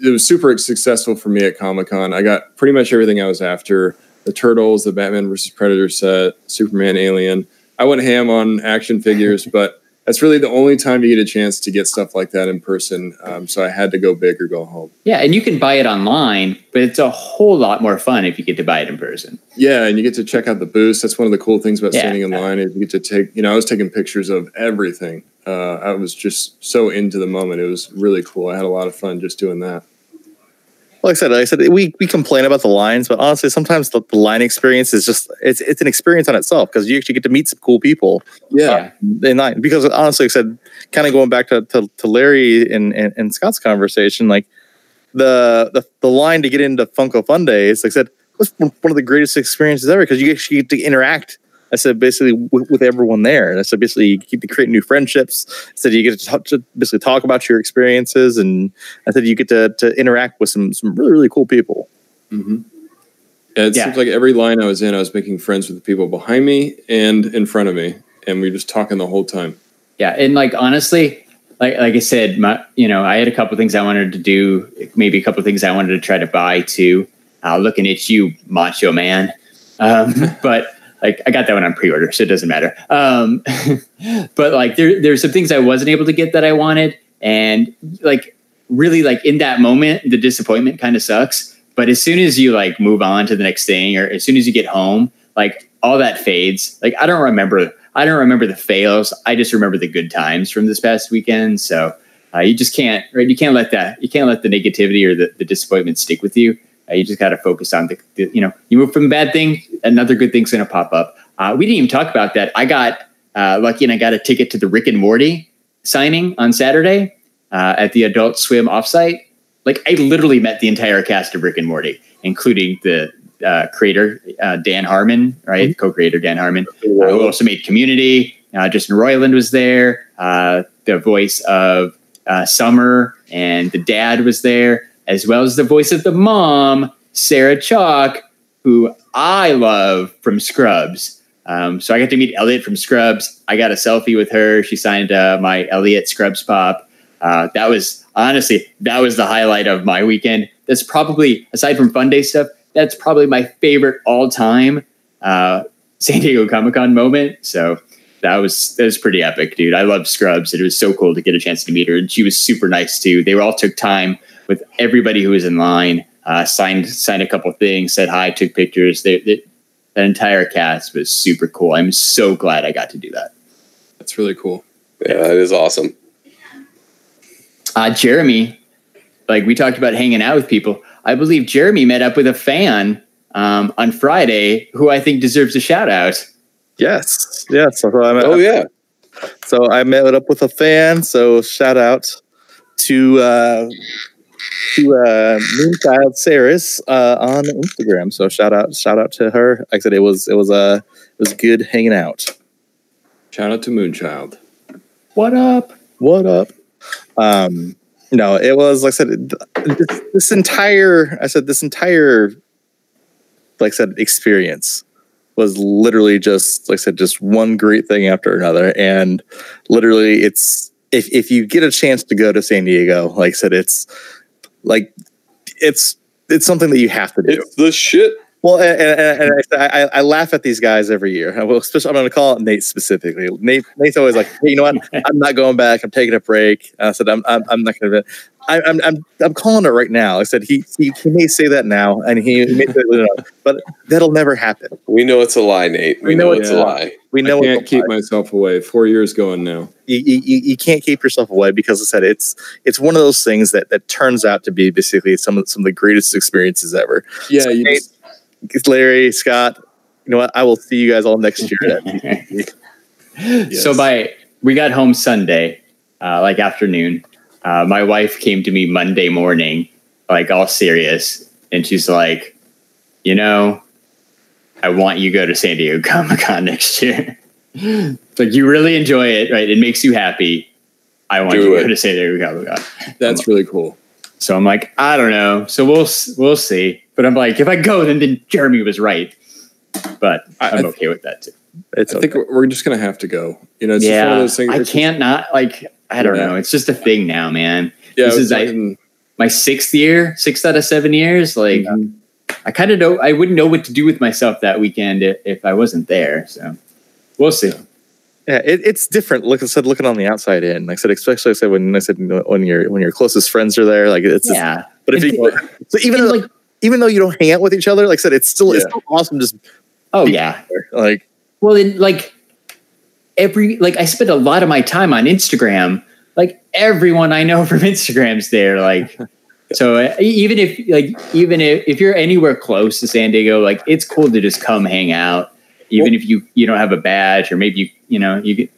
it was super successful for me at Comic Con. I got pretty much everything I was after the Turtles, the Batman versus Predator set, Superman, Alien. I went ham on action figures, but that's really the only time you get a chance to get stuff like that in person. Um, so I had to go big or go home. Yeah, and you can buy it online, but it's a whole lot more fun if you get to buy it in person. Yeah, and you get to check out the booths. That's one of the cool things about Yeah. standing in line is you get to take. You know, I was taking pictures of everything. Uh, I was just so into the moment. It was really cool. I had a lot of fun just doing that. Like I said, like I said, we we complain about the lines, but honestly, sometimes the, the line experience is just it's it's an experience on itself because you actually get to meet some cool people. Yeah, uh, in line because honestly, like I said, kind of going back to, to, to Larry and, and, and Scott's conversation, like the, the the line to get into Funko Fundays, like I said, was one of the greatest experiences ever because you actually get to interact. I said basically with, with everyone there. And I said basically you get to create new friendships. I said you get to, talk, to basically talk about your experiences, and I said you get to, to interact with some some really really cool people. hmm yeah it Yeah. seems like every line I was in, I was making friends with the people behind me and in front of me, and we were just talking the whole time. Yeah, and like honestly, like like I said, my you know, I had a couple things I wanted to do, maybe a couple things I wanted to try to buy too. Uh, looking at you, Macho Man, um, but like I got that one on pre-order, so it doesn't matter. Um, but like there there's some things I wasn't able to get that I wanted, and like really like in that moment, the disappointment kind of sucks. But as soon as you like move on to the next thing, or as soon as you get home, like all that fades. Like I don't remember I don't remember the fails. I just remember the good times from this past weekend. So uh, you just can't, right? You can't let that, you can't let the negativity or the, the disappointment stick with you. Uh, you just got to focus on the, the, you know, you move from a bad thing, another good thing's going to pop up. Uh, we didn't even talk about that. I got uh, lucky and I got a ticket to the Rick and Morty signing on Saturday uh, at the Adult Swim offsite. Like I literally met the entire cast of Rick and Morty, including the uh, creator uh, Dan Harmon, right? Co-creator Dan Harmon, uh, who also made Community. Uh, Justin Roiland was there. Uh, the voice of uh, Summer and the dad was there, as well as the voice of the mom, Sarah Chalke, who I love from Scrubs. Um, so I got to meet Elliot from Scrubs. I got a selfie with her. She signed uh, my Elliot Scrubs pop. Uh, that was honestly that was the highlight of my weekend. That's probably aside from fun day stuff. That's probably my favorite all time uh, San Diego Comic Con moment. So that was that was pretty epic, dude. I love Scrubs. It was so cool to get a chance to meet her, and she was super nice too. They all took time with everybody who was in line, uh, signed signed a couple things, said hi, took pictures. They, they, that entire cast was super cool. I'm so glad I got to do that. That's really cool. Yeah, that is awesome. Uh, Jeremy, like we talked about hanging out with people. I believe Jeremy met up with a fan um, on Friday who I think deserves a shout out. Yes, yes. So met, Oh yeah, So I met up with a fan. So shout out to uh, to uh, Moonchild Saris uh, on Instagram. So shout out shout out to her. Like I said, it was it was uh, it was good hanging out. Shout out to Moonchild. What up? What up? Um, no, it was like I said. This, this entire I said this entire like I said experience was literally just like I said just one great thing after another, and literally it's if if you get a chance to go to San Diego, like I said, it's like it's it's something that you have to do. it's the shit. Well, and, and, and I, I, laugh at these guys every year. I will, especially, I'm going to call it Nate specifically. Nate, Nate's always like, hey, you know what? I'm not going back. I'm taking a break. I said, I'm, I'm, I'm not going to. I'm, I'm, I'm calling it right now. I said he, he, he may say that now, and he may say that, now, but that'll never happen. We know it's a lie, Nate. We, We know, know it's it's a a lie. We know I can't it's a keep lie. myself away. Four years going now. you, you, you you can't keep yourself away because I said it's it's one of those things that that turns out to be basically some of some of the greatest experiences ever. Yeah, So, you Nate, just, Larry, Scott, you know what? I will see you guys all next year. Yes. So by we got home Sunday, uh, like afternoon. Uh, my wife came to me Monday morning, like all serious, and she's like, you know, I want you to go to San Diego Comic Con next year. like you really enjoy it, right? It makes you happy. I want Do you to go to San Diego Comic Con. That's really cool. So I'm like, I don't know. So we'll we'll see. But I'm like, if I go, then, then Jeremy was right. But I- I'm I- okay with that too. It's I think we're we're just gonna have to go. You know, it's just one yeah, of those things. I can't not like. I don't Yeah. know. It's just a thing now, man. Yeah, this is- I- My sixth year, six out of seven years. Like, I kind of know. I wouldn't know what to do with myself that weekend if, if I wasn't there. So we'll see. Yeah, it, it's different. Like I said, looking on the outside in. Like I said, especially I said when I said when your when your closest friends are there, like it's. Yeah, But if you, so even though, like, even though you don't hang out with each other, like I said, it's still it's still awesome. Just oh yeah. like Well, then like every like I spend a lot of my time on Instagram. Like everyone I know from Instagram's there. Like so, uh, even if like even if, if you're anywhere close to San Diego, like it's cool to just come hang out. Even if you you don't have a badge or maybe you you know you get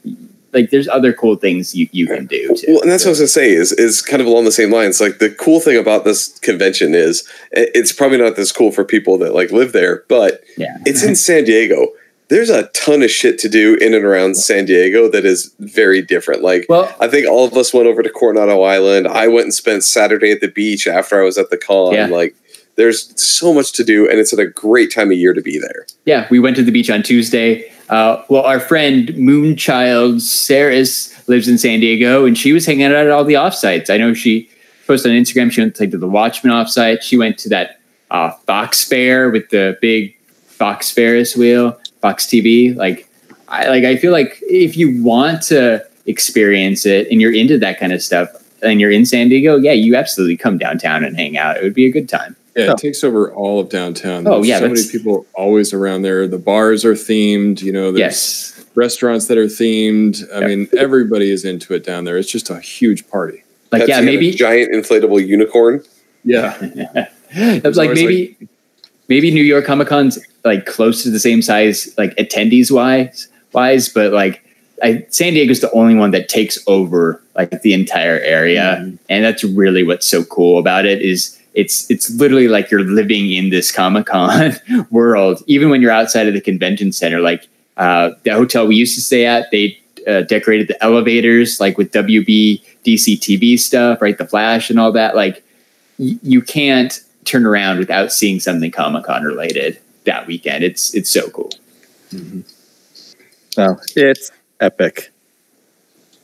like there's other cool things you, you can do too. Well, and that's what I was gonna say is is kind of along the same lines. Like the cool thing about this convention is it's probably not this cool for people that like live there, but yeah. it's in San Diego. There's a ton of shit to do in and around San Diego that is very different. Like Well, I think all of us went over to Coronado Island. I went and spent Saturday at the beach after I was at the con. Yeah. Like there's so much to do and it's at a great time of year to be there. Yeah, we went to the beach on Tuesday. Uh, well, our friend Moonchild Saris lives in San Diego, and she was hanging out at all the offsites. I know she posted on Instagram. She went to, like, to the Watchmen offsite. She went to that uh, Fox Fair with the big Fox Ferris wheel, Fox TV. Like, I like. I feel like if you want to experience it and you're into that kind of stuff, and you're in San Diego, yeah, you absolutely come downtown and hang out. It would be a good time. Yeah, No. it takes over all of downtown. Oh, yeah, so many people always around there. The bars are themed. You know, there's Yes. restaurants that are themed. I Yep. mean, everybody is into it down there. It's just a huge party. Like, Pepsi yeah, had a maybe giant inflatable unicorn. Yeah, it was like always maybe maybe New York Comic Con's like close to the same size, like attendees wise wise, but like I, San Diego's the only one that takes over like the entire area, and that's really what's so cool about it is it's it's literally like you're living in this Comic Con world, even when you're outside of the convention center. Like uh, the hotel we used to stay at, they uh, decorated the elevators like with WB DC TV stuff, right? The Flash and all that. Like y- you can't turn around without seeing something Comic Con related that weekend. It's it's so cool. no, it's epic,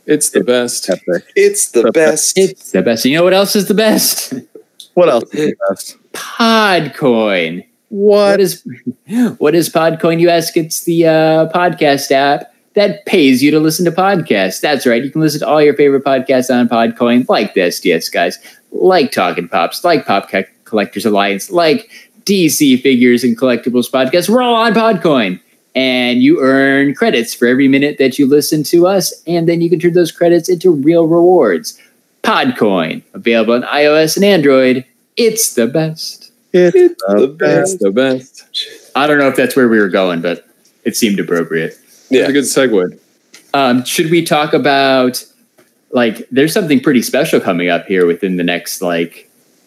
it's the best. epic. It's the The best. It's the best. You know what else is the best? What else is the best? Podcoin. What What is what is Podcoin? You ask. It's the uh, podcast app that pays you to listen to podcasts. That's right. You can listen to all your favorite podcasts on Podcoin, like the STS guys, like Talking Pops, like Pop Co- Collectors Alliance, like DC Figures and Collectibles Podcast. We're all on Podcoin. And you earn credits for every minute that you listen to us, and then you can turn those credits into real rewards. Podcoin, available on iOS and Android. It's the best. it's the the best. It's the best. I don't know if that's where we were going, but it seemed appropriate. Yeah. It's a good segue. Um, should we talk about like there's something pretty special coming up here within the next like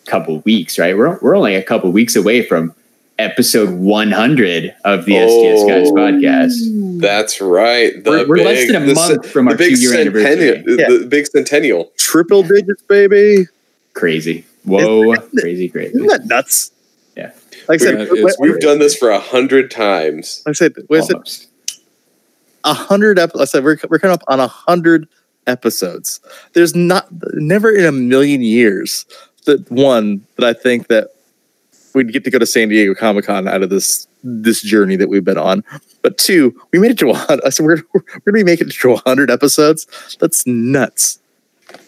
couple weeks, right? We're we're only a couple weeks away from episode 100 of the STS Guys Oh. podcast. That's right. The We're, we're less than a the month ce- from the our big two year centennial. anniversary. The big centennial. triple digits, baby. Crazy. Whoa, crazy, crazy. Isn't that nuts? Yeah. Like I said, We've- what- We've done this for a hundred times. like I said, what I said, a hundred. Ep- I said we're we're coming up on a hundred episodes. There's not never in a million years that one that I think that we'd get to go to San Diego Comic Con out of this this journey that we've been on. But two, we made it to one. I said we're we're gonna be making it to hundred episodes. That's nuts.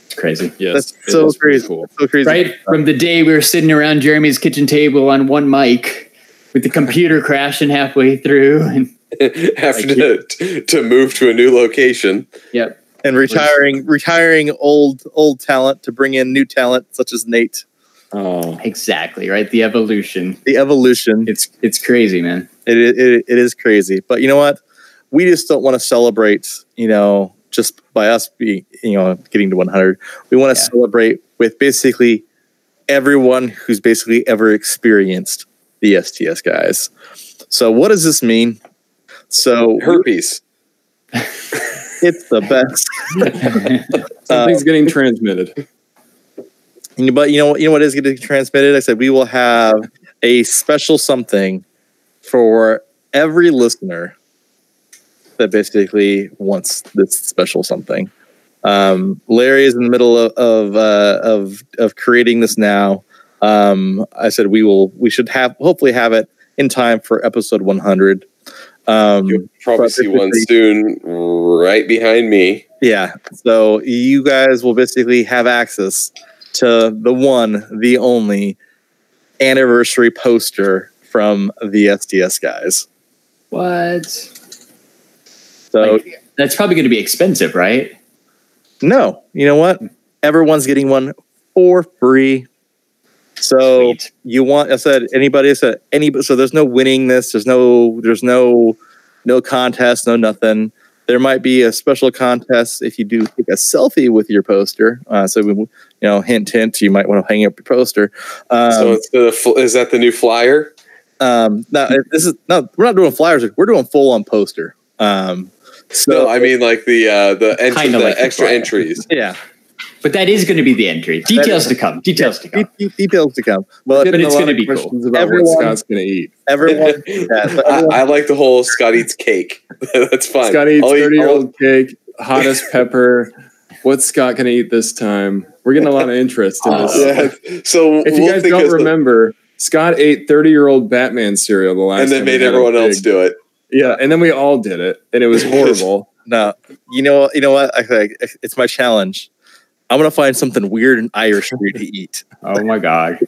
It's crazy. Yes, That's so crazy. Cool. So crazy. Right from the day we were sitting around Jeremy's kitchen table on one mic with the computer crashing halfway through and Have to, to move to a new location. yep. And retiring retiring old old talent to bring in new talent such as Nate. Oh, Exactly, right? The evolution. The evolution. It's it's crazy, man. It, it, it, it is crazy. But you know what? We just don't want to celebrate, you know, just by us being, you know, getting to 100. We want to Yeah. celebrate with basically everyone who's basically ever experienced the STS guys. So what does this mean? So Herpes. it's the best. Something's getting transmitted. But you know what? You know what is getting transmitted? I said we will have a special something for every listener that basically wants this special something. Um, Larry is in the middle of of, uh, of of creating this now. Um, I said we will. We should have hopefully have it in time for episode 100. Um, You'll probably see one basically- soon, right behind me. Yeah. So you guys will basically have access to the one, the only anniversary poster from the STS guys. what? So Like, that's probably going to be expensive, right? no, you know what? Everyone's getting one for free. So Sweet. you want I said anybody I said any so there's no winning this, there's no there's no no contest, no nothing. There might be a special contest if you do take a selfie with your poster. Uh, so we, you know, hint, hint, you might want to hang up your poster. Um, so it's the is that the new flyer? um, no, this is no, we're not doing flyers. We're doing full on poster. Um, so No, I mean like the uh, the, entry, the like extra flyer. entries. yeah, But that is going to be the entry. Details to come. Details to come. de- de- details to come. We're But it's gonna be cool. questions about Everyone- what Scott's going to eat. everyone, yeah, but I, I like the whole Scott eats cake. That's fine. Scott eats thirty-year-old cake, hottest pepper. What's Scott going to eat this time? We're getting a lot of interest in this. Yeah. So If you we'll guys don't of the- remember, Scott ate 30 year old Batman cereal the last time. and then time made everyone else big- do it. Yeah, and then we all did it, and it was horrible. no, you know, you know what? I think it's my challenge. I'm gonna find something weird and Irish for you to eat. Oh my god.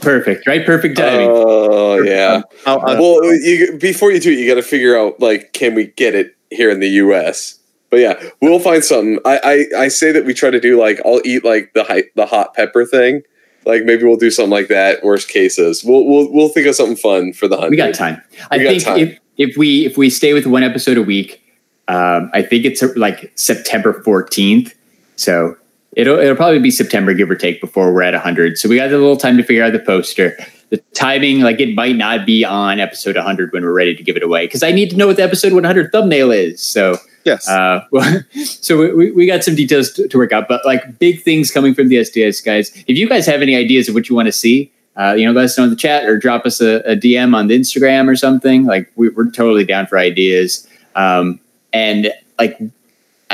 Perfect, right? Perfect timing. Oh yeah. I'll, I'll- well, you, before you do it, you got to figure out like, can we get it here in the U.S. But yeah, we'll find something. I, I I say that we try to do like I'll eat like the hot the hot pepper thing. Like maybe we'll do something like that. Worst cases, we'll we'll we'll think of something fun for the hunt. we got time. I We got think time. if if we if we stay with one episode a week, um, I think it's uh, like September 14th. So it'll it'll probably be September, give or take, before we're at 100. So we got a little time to figure out the poster. The timing, like it might not be on episode 100 when we're ready to give it away because I need to know what the episode 100 thumbnail is. So yes, uh, so we- we, we got some details to, to work out, but like big things coming from the STS guys. If you guys have any ideas of what you want to see, uh, you know, let us know in the chat or drop us a, a DM on the Instagram or something. Like we, we're totally down for ideas. Um, and like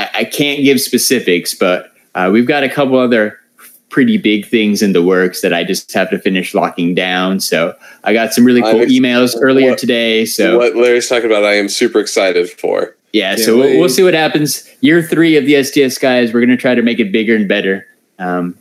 I, I can't give specifics, but uh, we've got a couple other pretty big things in the works that I just have to finish locking down. So I got some really cool ex- emails earlier what- today. So what Larry's talking about, I am super excited for. yeah, Can't so we'll, we'll see what happens. Year three of the STS guys, we're going to try to make it bigger and better. Um,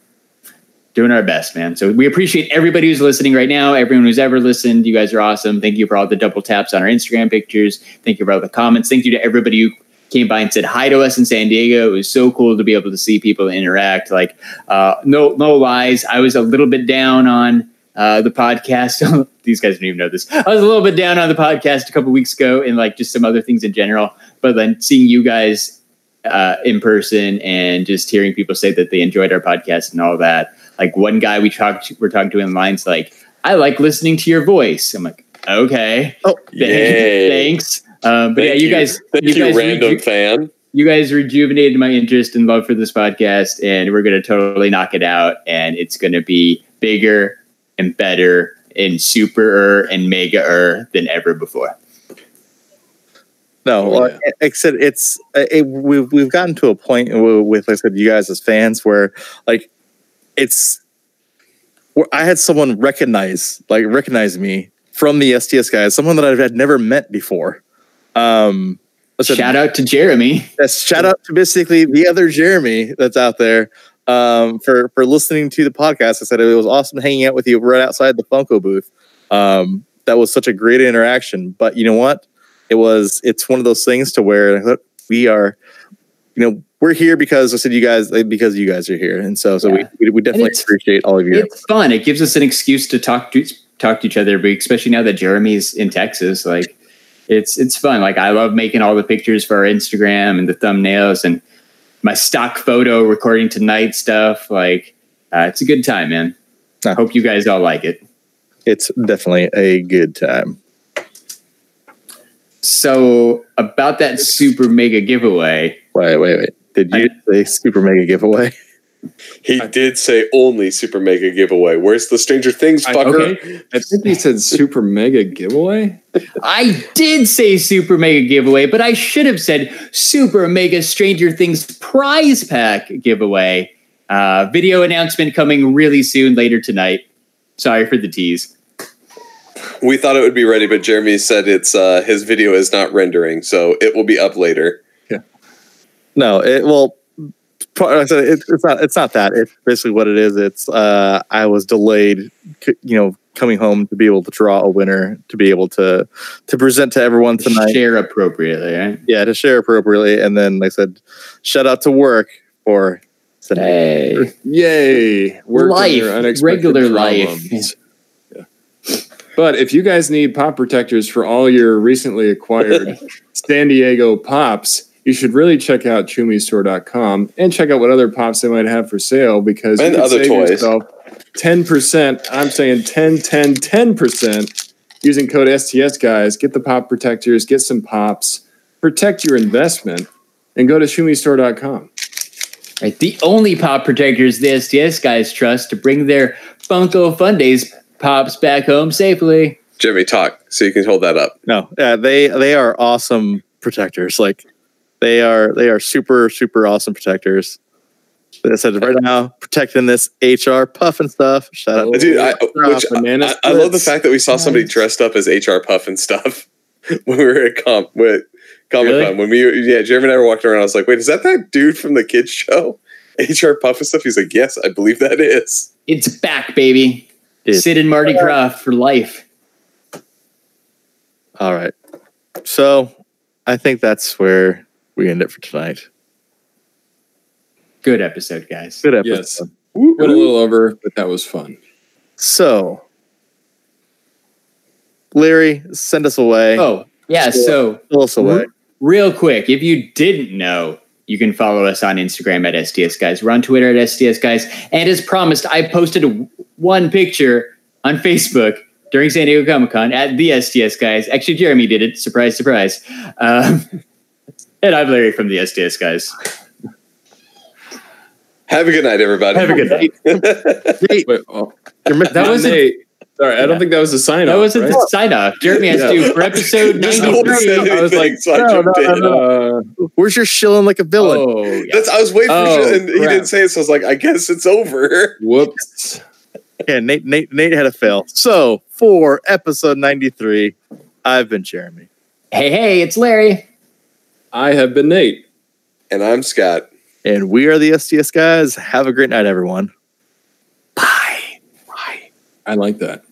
doing our best, man. So we appreciate everybody who's listening right now, everyone who's ever listened. You guys are awesome. Thank you for all the double taps on our Instagram pictures. Thank you for all the comments. Thank you to everybody who came by and said hi to us in San Diego. It was so cool to be able to see people interact. Like, uh, no, no lies. I was a little bit down on uh, the podcast. These guys don't even know this. I was a little bit down on the podcast a couple weeks ago and like just some other things in general. But then seeing you guys uh, in person and just hearing people say that they enjoyed our podcast and all that. Like one guy we talked, we're talking to in lines like, I like listening to your voice. I'm like, okay, oh, thanks. Um, but Thank yeah, you, guys, thank you you, guys random reju- fan. you guys rejuvenated my interest and love for this podcast, and we're going to totally knock it out. And it's going to be bigger and better and superer and megaer than ever before. No, Oh, well, yeah. like I it's it, we've we've gotten to a point with, with, like I said, you guys as fans, where like it's where I had someone recognize like recognize me from the STS guys, someone that I had never met before. Um, Shout out to Jeremy. Yes, shout out to basically the other Jeremy that's out there um, for for listening to the podcast. I said it was awesome hanging out with you right outside the Funko booth. Um, that was such a great interaction. But you know what? It was. It's one of those things to where we are. You know, we're here because I said you guys because you guys are here, and so so Yeah. we, we we definitely appreciate all of you. It's fun. It gives us an excuse to talk to talk to each other, but especially now that Jeremy's in Texas, like it's it's fun. Like I love making all the pictures for our Instagram and the thumbnails and my stock photo recording tonight stuff. Like uh, it's a good time, man. I hope you guys all like it. it's definitely a good time. So about that super mega giveaway. Wait, wait, wait. Did you say super mega giveaway? He did say only super mega giveaway. Where's the Stranger Things I- fucker? okay. I think he said super mega giveaway. I did say super mega giveaway, but I should have said super mega Stranger Things prize pack giveaway. Uh, video announcement coming really soon later tonight. Sorry for the tease. We thought it would be ready, but Jeremy said it's uh, his video is not rendering, so it will be up later. Yeah. No, it well. part- I said it, it's not. It's not that. It's basically what it is. It's uh, I was delayed, you know, coming home to be able to draw a winner to be able to to present to everyone tonight. Share appropriately, right? Yeah, to share appropriately, and then like I said, shout out to work for today. Hey. Yay! Worked on Life, your unexpected regular life. problems. Yeah. But if you guys need pop protectors for all your recently acquired San Diego pops, you should really check out ChumiStore.com and check out what other pops they might have for sale because And you can other save toys. yourself 10%. I'm saying 10, 10, 10% using code STS guys. Get the pop protectors, get some pops, protect your investment, and go to ChumiStore.com. Right. The only pop protectors the STS guys trust to bring their Funko Fundays pops back home safely. Jimmy, talk so you can hold that up. No, yeah, they they are awesome protectors. Like they are they are super super awesome protectors. Like I said right now, protecting this HR Pufnstuf. Shout out, uh, Dude, I, which, I, I love the fact that we saw somebody dressed up as HR Pufnstuf when we were at comp with Comic Con. Really? When we, yeah, Jeremy and I were walking around. I was like, "Wait, is that that dude from the kids show, HR Pufnstuf?" He's like, "Yes, I believe that is." It's back, baby. Dude. Sid and Marty Krofft for life. All right, so I think that's where we end it for tonight. Good episode, guys. Good episode. Yes. Went a little over, but that was fun. So, Larry, send us away. Oh, yeah. So Fill us away. real quick, if you didn't know, you can follow us on Instagram at STS Guys. We're on Twitter at STS Guys. And as promised, I posted one picture on Facebook during San Diego Comic Con at the STS Guys. Actually, Jeremy did it. Surprise, surprise. Um, and I'm Larry from the STS Guys. Have a good night, everybody. Have a good night. Wait, Wait, oh, you're That that was was Nate. Sorry, I don't think that was a sign off. That off. wasn't right? the sign off. Jeremy has to do for episode Just no one 93. I was like, so I no, no, in. no, Uh, Where's your shilling like a villain? Oh, yeah. That's, I was waiting for Oh, shit, and he didn't say it, so I was like, "I guess it's over." whoops. Yeah, Nate, Nate, Nate had a fail. So for episode ninety three, I've been Jeremy. Hey, hey, it's Larry. I have been Nate. And I'm Scott. And we are the STS guys. Have a great night, everyone. Bye. I like that.